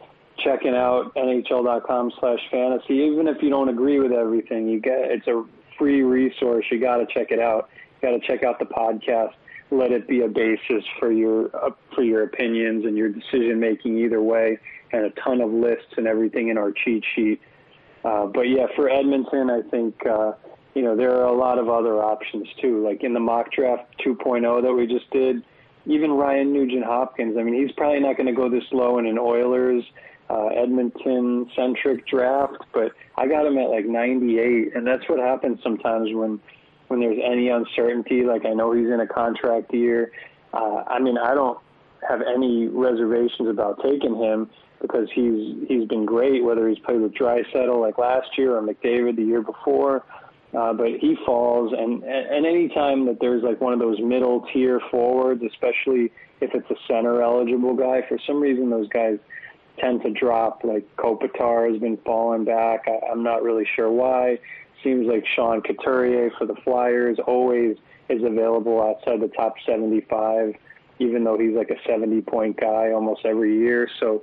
checking out NHL.com slash fantasy, even if you don't agree with everything, you get it's a free resource. You got to check it out. You got to check out the podcast. Let it be a basis for your uh, for your opinions and your decision making either way, and a ton of lists and everything in our cheat sheet. Uh, but yeah, for Edmonton, I think. Uh, you know, there are a lot of other options too. Like in the mock draft 2.0 that we just did, even Ryan Nugent Hopkins. I mean, he's probably not going to go this low in an Oilers, uh, Edmonton centric draft, but I got him at like 98, and that's what happens sometimes when when there's any uncertainty. Like I know he's in a contract year. Uh, I mean, I don't have any reservations about taking him because he's he's been great. Whether he's played with Draisaitl like last year or McDavid the year before. Uh, but he falls, and and any time that there's like one of those middle tier forwards, especially if it's a center eligible guy, for some reason those guys tend to drop. Like Kopitar has been falling back. I, I'm not really sure why. Seems like Sean Couturier for the Flyers always is available outside the top 75, even though he's like a 70 point guy almost every year. So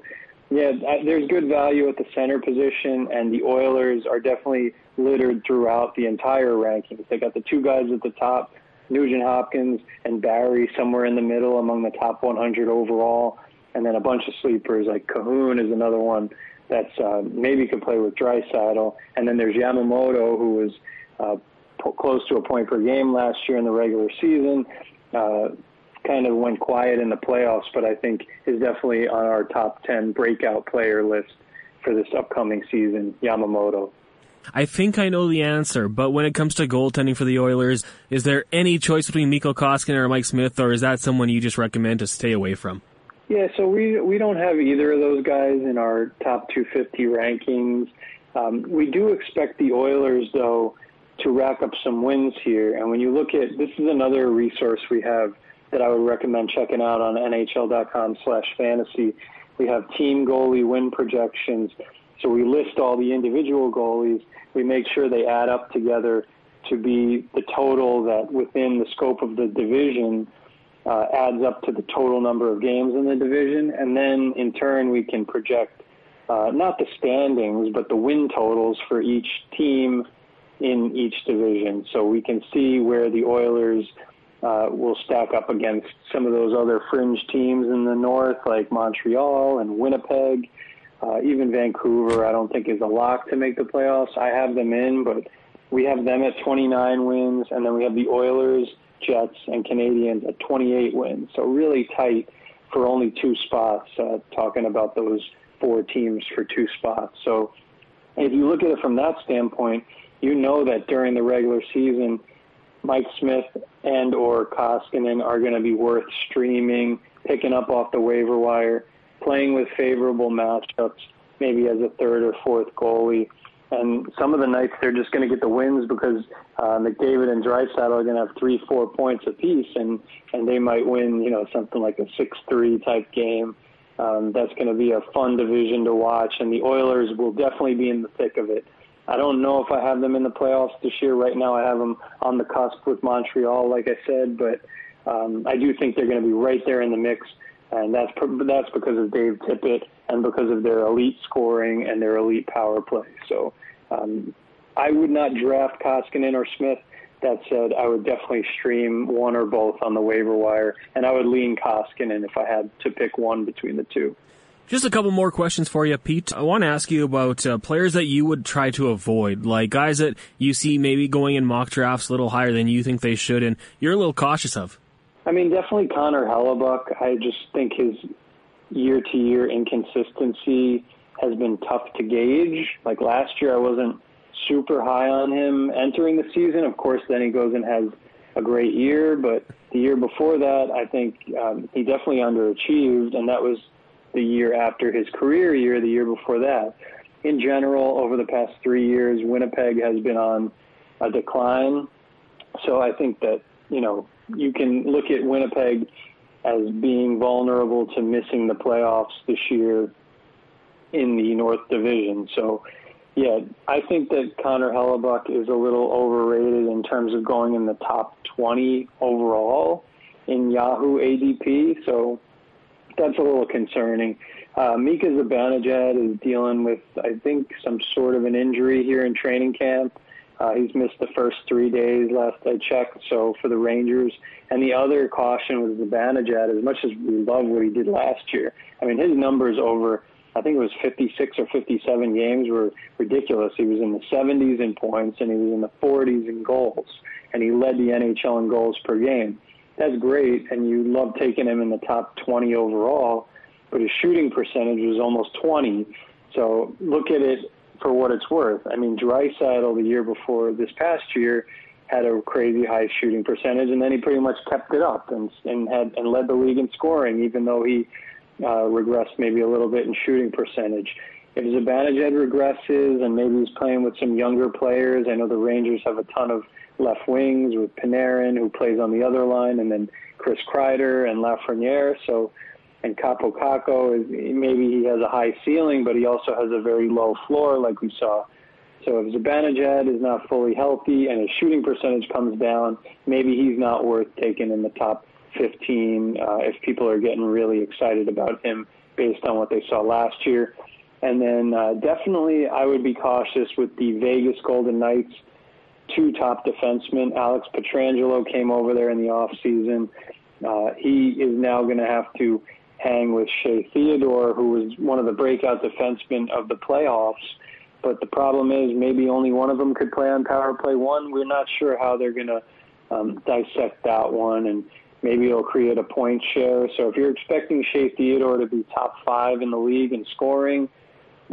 yeah, there's good value at the center position, and the Oilers are definitely littered throughout the entire rankings. They got the two guys at the top, Nugent Hopkins and Barrie, somewhere in the middle among the top 100 overall, and then a bunch of sleepers like Kahun is another one that's uh, maybe could play with Draisaitl, and then there's Yamamoto who was uh, p- close to a point per game last year in the regular season. Uh, kind of went quiet in the playoffs, but I think is definitely on our top 10 breakout player list for this upcoming season, Yamamoto. I think I know the answer, but when it comes to goaltending for the Oilers, is there any choice between Mikko Koskinen or Mike Smith, or is that someone you just recommend to stay away from? Yeah, so we we don't have either of those guys in our top 250 rankings. Um, we do expect the Oilers, though, to rack up some wins here. And when you look at this, is another resource we have that I would recommend checking out on NHL.com/fantasy. We have team goalie win projections. So we list all the individual goalies. We make sure they add up together to be the total that within the scope of the division uh, adds up to the total number of games in the division. And then in turn, we can project uh, not the standings, but the win totals for each team in each division. So we can see where the Oilers uh, will stack up against some of those other fringe teams in the north, like Montreal and Winnipeg. Uh, even Vancouver, I don't think is a lock to make the playoffs. I have them in, but we have them at 29 wins, and then we have the Oilers, Jets, and Canadiens at 28 wins. So really tight for only two spots. Uh, talking about those four teams for two spots. So if you look at it from that standpoint, you know that during the regular season, Mike Smith and or Koskinen are going to be worth streaming, picking up off the waiver wire, playing with favorable matchups, maybe as a third or fourth goalie. And some of the nights they're just going to get the wins because uh, McDavid and Draisaitl are going to have three, four points apiece, and and they might win, you know, something like a six-three type game. Um, that's going to be a fun division to watch, and the Oilers will definitely be in the thick of it. I don't know if I have them in the playoffs this year. Right now, I have them on the cusp with Montreal, like I said, but um, I do think they're going to be right there in the mix, and that's that's because of Dave Tippett and because of their elite scoring and their elite power play. So um, I would not draft Koskinen or Smith. That said, I would definitely stream one or both on the waiver wire, and I would lean Koskinen if I had to pick one between the two. Just a couple more questions for you, Pete. I want to ask you about uh, players that you would try to avoid, like guys that you see maybe going in mock drafts a little higher than you think they should, and you're a little cautious of. I mean, definitely Connor Hellebuyck. I just think his year-to-year inconsistency has been tough to gauge. Like last year, I wasn't super high on him entering the season. Of course, then he goes and has a great year, but the year before that, I think um, he definitely underachieved, and that was the year after his career year, the year before that. In general, over the past three years, Winnipeg has been on a decline. So I think that, you know, you can look at Winnipeg as being vulnerable to missing the playoffs this year in the North Division. So, yeah, I think that Connor Hellebuyck is a little overrated in terms of going in the top 20 overall in Yahoo ADP. So that's a little concerning. Uh, Mika Zibanejad is dealing with, I think, some sort of an injury here in training camp. Uh, he's missed the first three days last I checked. So for the Rangers, and the other caution was Zibanejad. As much as we love what he did last year, I mean his numbers over, I think it was 56 or 57 games were ridiculous. He was in the 70s in points and he was in the 40s in goals, and he led the NHL in goals per game that's great, and you love taking him in the top 20 overall, but his shooting percentage was almost 20. So look at it for what it's worth. I mean, Draisaitl the year before this past year had a crazy high shooting percentage, and then he pretty much kept it up and and had and led the league in scoring, even though he uh, regressed maybe a little bit in shooting percentage. If Zibanejad regresses and maybe he's playing with some younger players, I know the Rangers have a ton of left wings with Panarin, who plays on the other line, and then Chris Kreider and Lafreniere. So, and Kaapo Kakko is maybe he has a high ceiling, but he also has a very low floor, like we saw. So if Zibanejad is not fully healthy and his shooting percentage comes down, maybe he's not worth taking in the top 15 uh, if people are getting really excited about him based on what they saw last year. And then uh, definitely I would be cautious with the Vegas Golden Knights two top defensemen. Alex Pietrangelo came over there in the off season. Uh, he is now going to have to hang with Shea Theodore, who was one of the breakout defensemen of the playoffs. But the problem is maybe only one of them could play on power play one. We're not sure how they're going to um, dissect that one, and maybe it'll create a point share. So if you're expecting Shea Theodore to be top five in the league in scoring,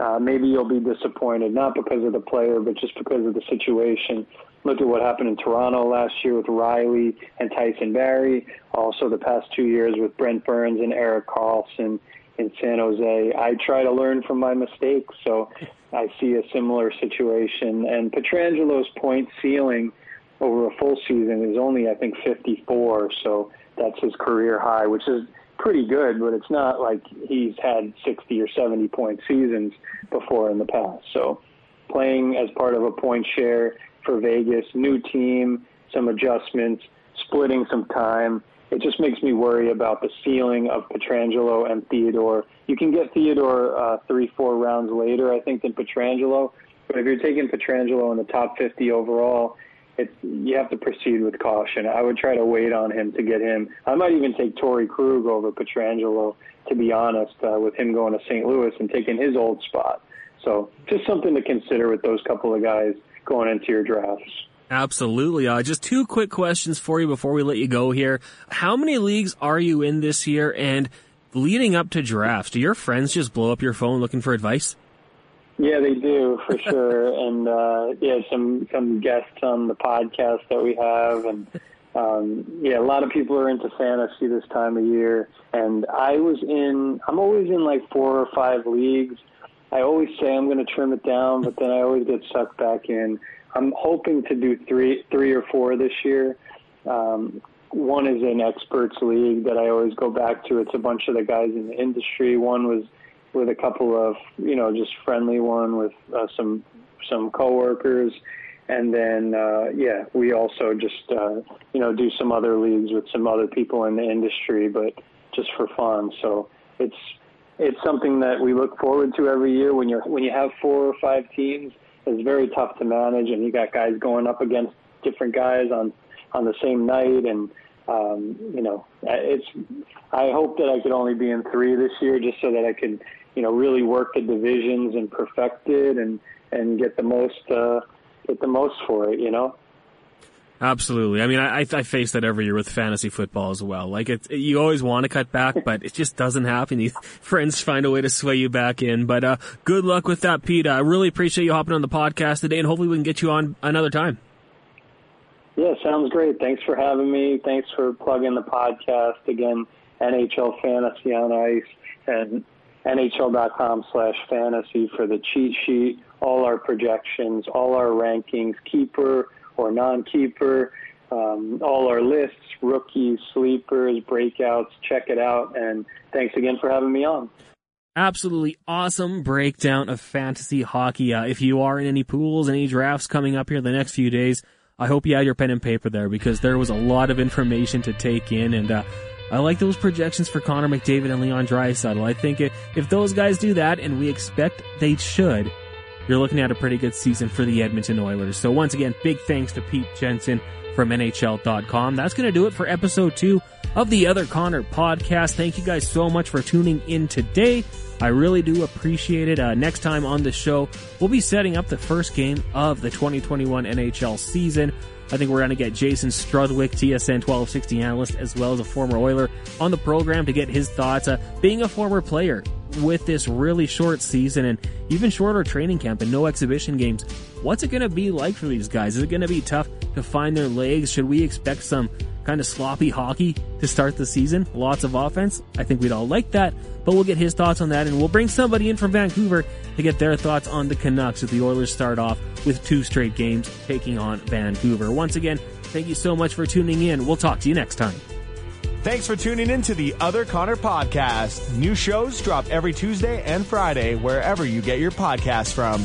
uh, maybe you'll be disappointed, not because of the player, but just because of the situation. Look at what happened in Toronto last year with Rielly and Tyson Barrie. Also, the past two years with Brent Burns and Erik Karlsson in San Jose. I try to learn from my mistakes, so I see a similar situation. And Pietrangelo's point ceiling over a full season is only, I think, 54. So that's his career high, which is pretty good, but it's not like he's had 60 or 70 point seasons before in the past. So playing as part of a point share for Vegas, new team, some adjustments, splitting some time. It just makes me worry about the ceiling of Pietrangelo and Theodore. You can get Theodore uh, three, four rounds later, I think, than Pietrangelo. But if you're taking Pietrangelo in the top 50 overall, it's you have to proceed with caution. I would try to wait on him to get him. I might even take Torey Krug over Pietrangelo, to be honest, uh, with him going to St. Louis and taking his old spot. So just something to consider with those couple of guys going into your drafts. Absolutely. Uh, just two quick questions for you before we let you go here. How many leagues are you in this year? And leading up to drafts, do your friends just blow up your phone looking for advice? Yeah, they do for sure. and uh, yeah, some some guests on the podcast that we have, and um, yeah, a lot of people are into fantasy this time of year. And I was in, I'm always in like four or five leagues. I always say I'm going to trim it down, but then I always get sucked back in. I'm hoping to do three, three or four this year. Um, one is an experts league that I always go back to. It's a bunch of the guys in the industry. One was with a couple of you know just friendly one with uh, some some coworkers and then uh yeah we also just uh you know do some other leagues with some other people in the industry but just for fun so it's it's something that we look forward to every year when you're when you have four or five teams it's very tough to manage and you got guys going up against different guys on on the same night and um you know it's i hope that i could only be in three this year just so that i could you know, really work the divisions and perfect it and, and get the most, uh, get the most for it, you know? Absolutely. I mean, I, I face that every year with fantasy football as well. Like, you always want to cut back, but it just doesn't happen. These friends find a way to sway you back in. But, uh, good luck with that, Pete. I really appreciate you hopping on the podcast today, and hopefully we can get you on another time. Yeah, sounds great. Thanks for having me. Thanks for plugging the podcast again. NHL Fantasy on Ice and NHL.com slash fantasy for the cheat sheet, all our projections, all our rankings, keeper or non-keeper, um, all our lists, rookies, sleepers, breakouts. Check it out. And thanks again for having me on. Absolutely awesome breakdown of fantasy hockey. Uh, if you are in any pools, any drafts coming up here the next few days, I hope you had your pen and paper there because there was a lot of information to take in and, uh, I like those projections for Connor McDavid and Leon Draisaitl. I think if those guys do that, and we expect they should, you're looking at a pretty good season for the Edmonton Oilers. So once again, big thanks to Pete Jensen from NHL.com. That's going to do it for episode two of the Other Connor podcast. Thank you guys so much for tuning in today. I really do appreciate it. Uh, next time on the show, we'll be setting up the first game of the 2021 NHL season. I think we're going to get Jason Strudwick, TSN 1260 analyst, as well as a former Oiler, on the program to get his thoughts. Uh, being a former player with this really short season and even shorter training camp and no exhibition games, what's it going to be like for these guys? Is it going to be tough to find their legs? Should we expect some kind of sloppy hockey to start the season? Lots of offense? I think we'd all like that, but we'll get his thoughts on that and we'll bring somebody in from Vancouver to get their thoughts on the Canucks as the Oilers start off with two straight games taking on Vancouver. Once again, thank you so much for tuning in. We'll talk to you next time. Thanks for tuning in to the Other Connor podcast. New shows drop every Tuesday and Friday wherever you get your podcasts from.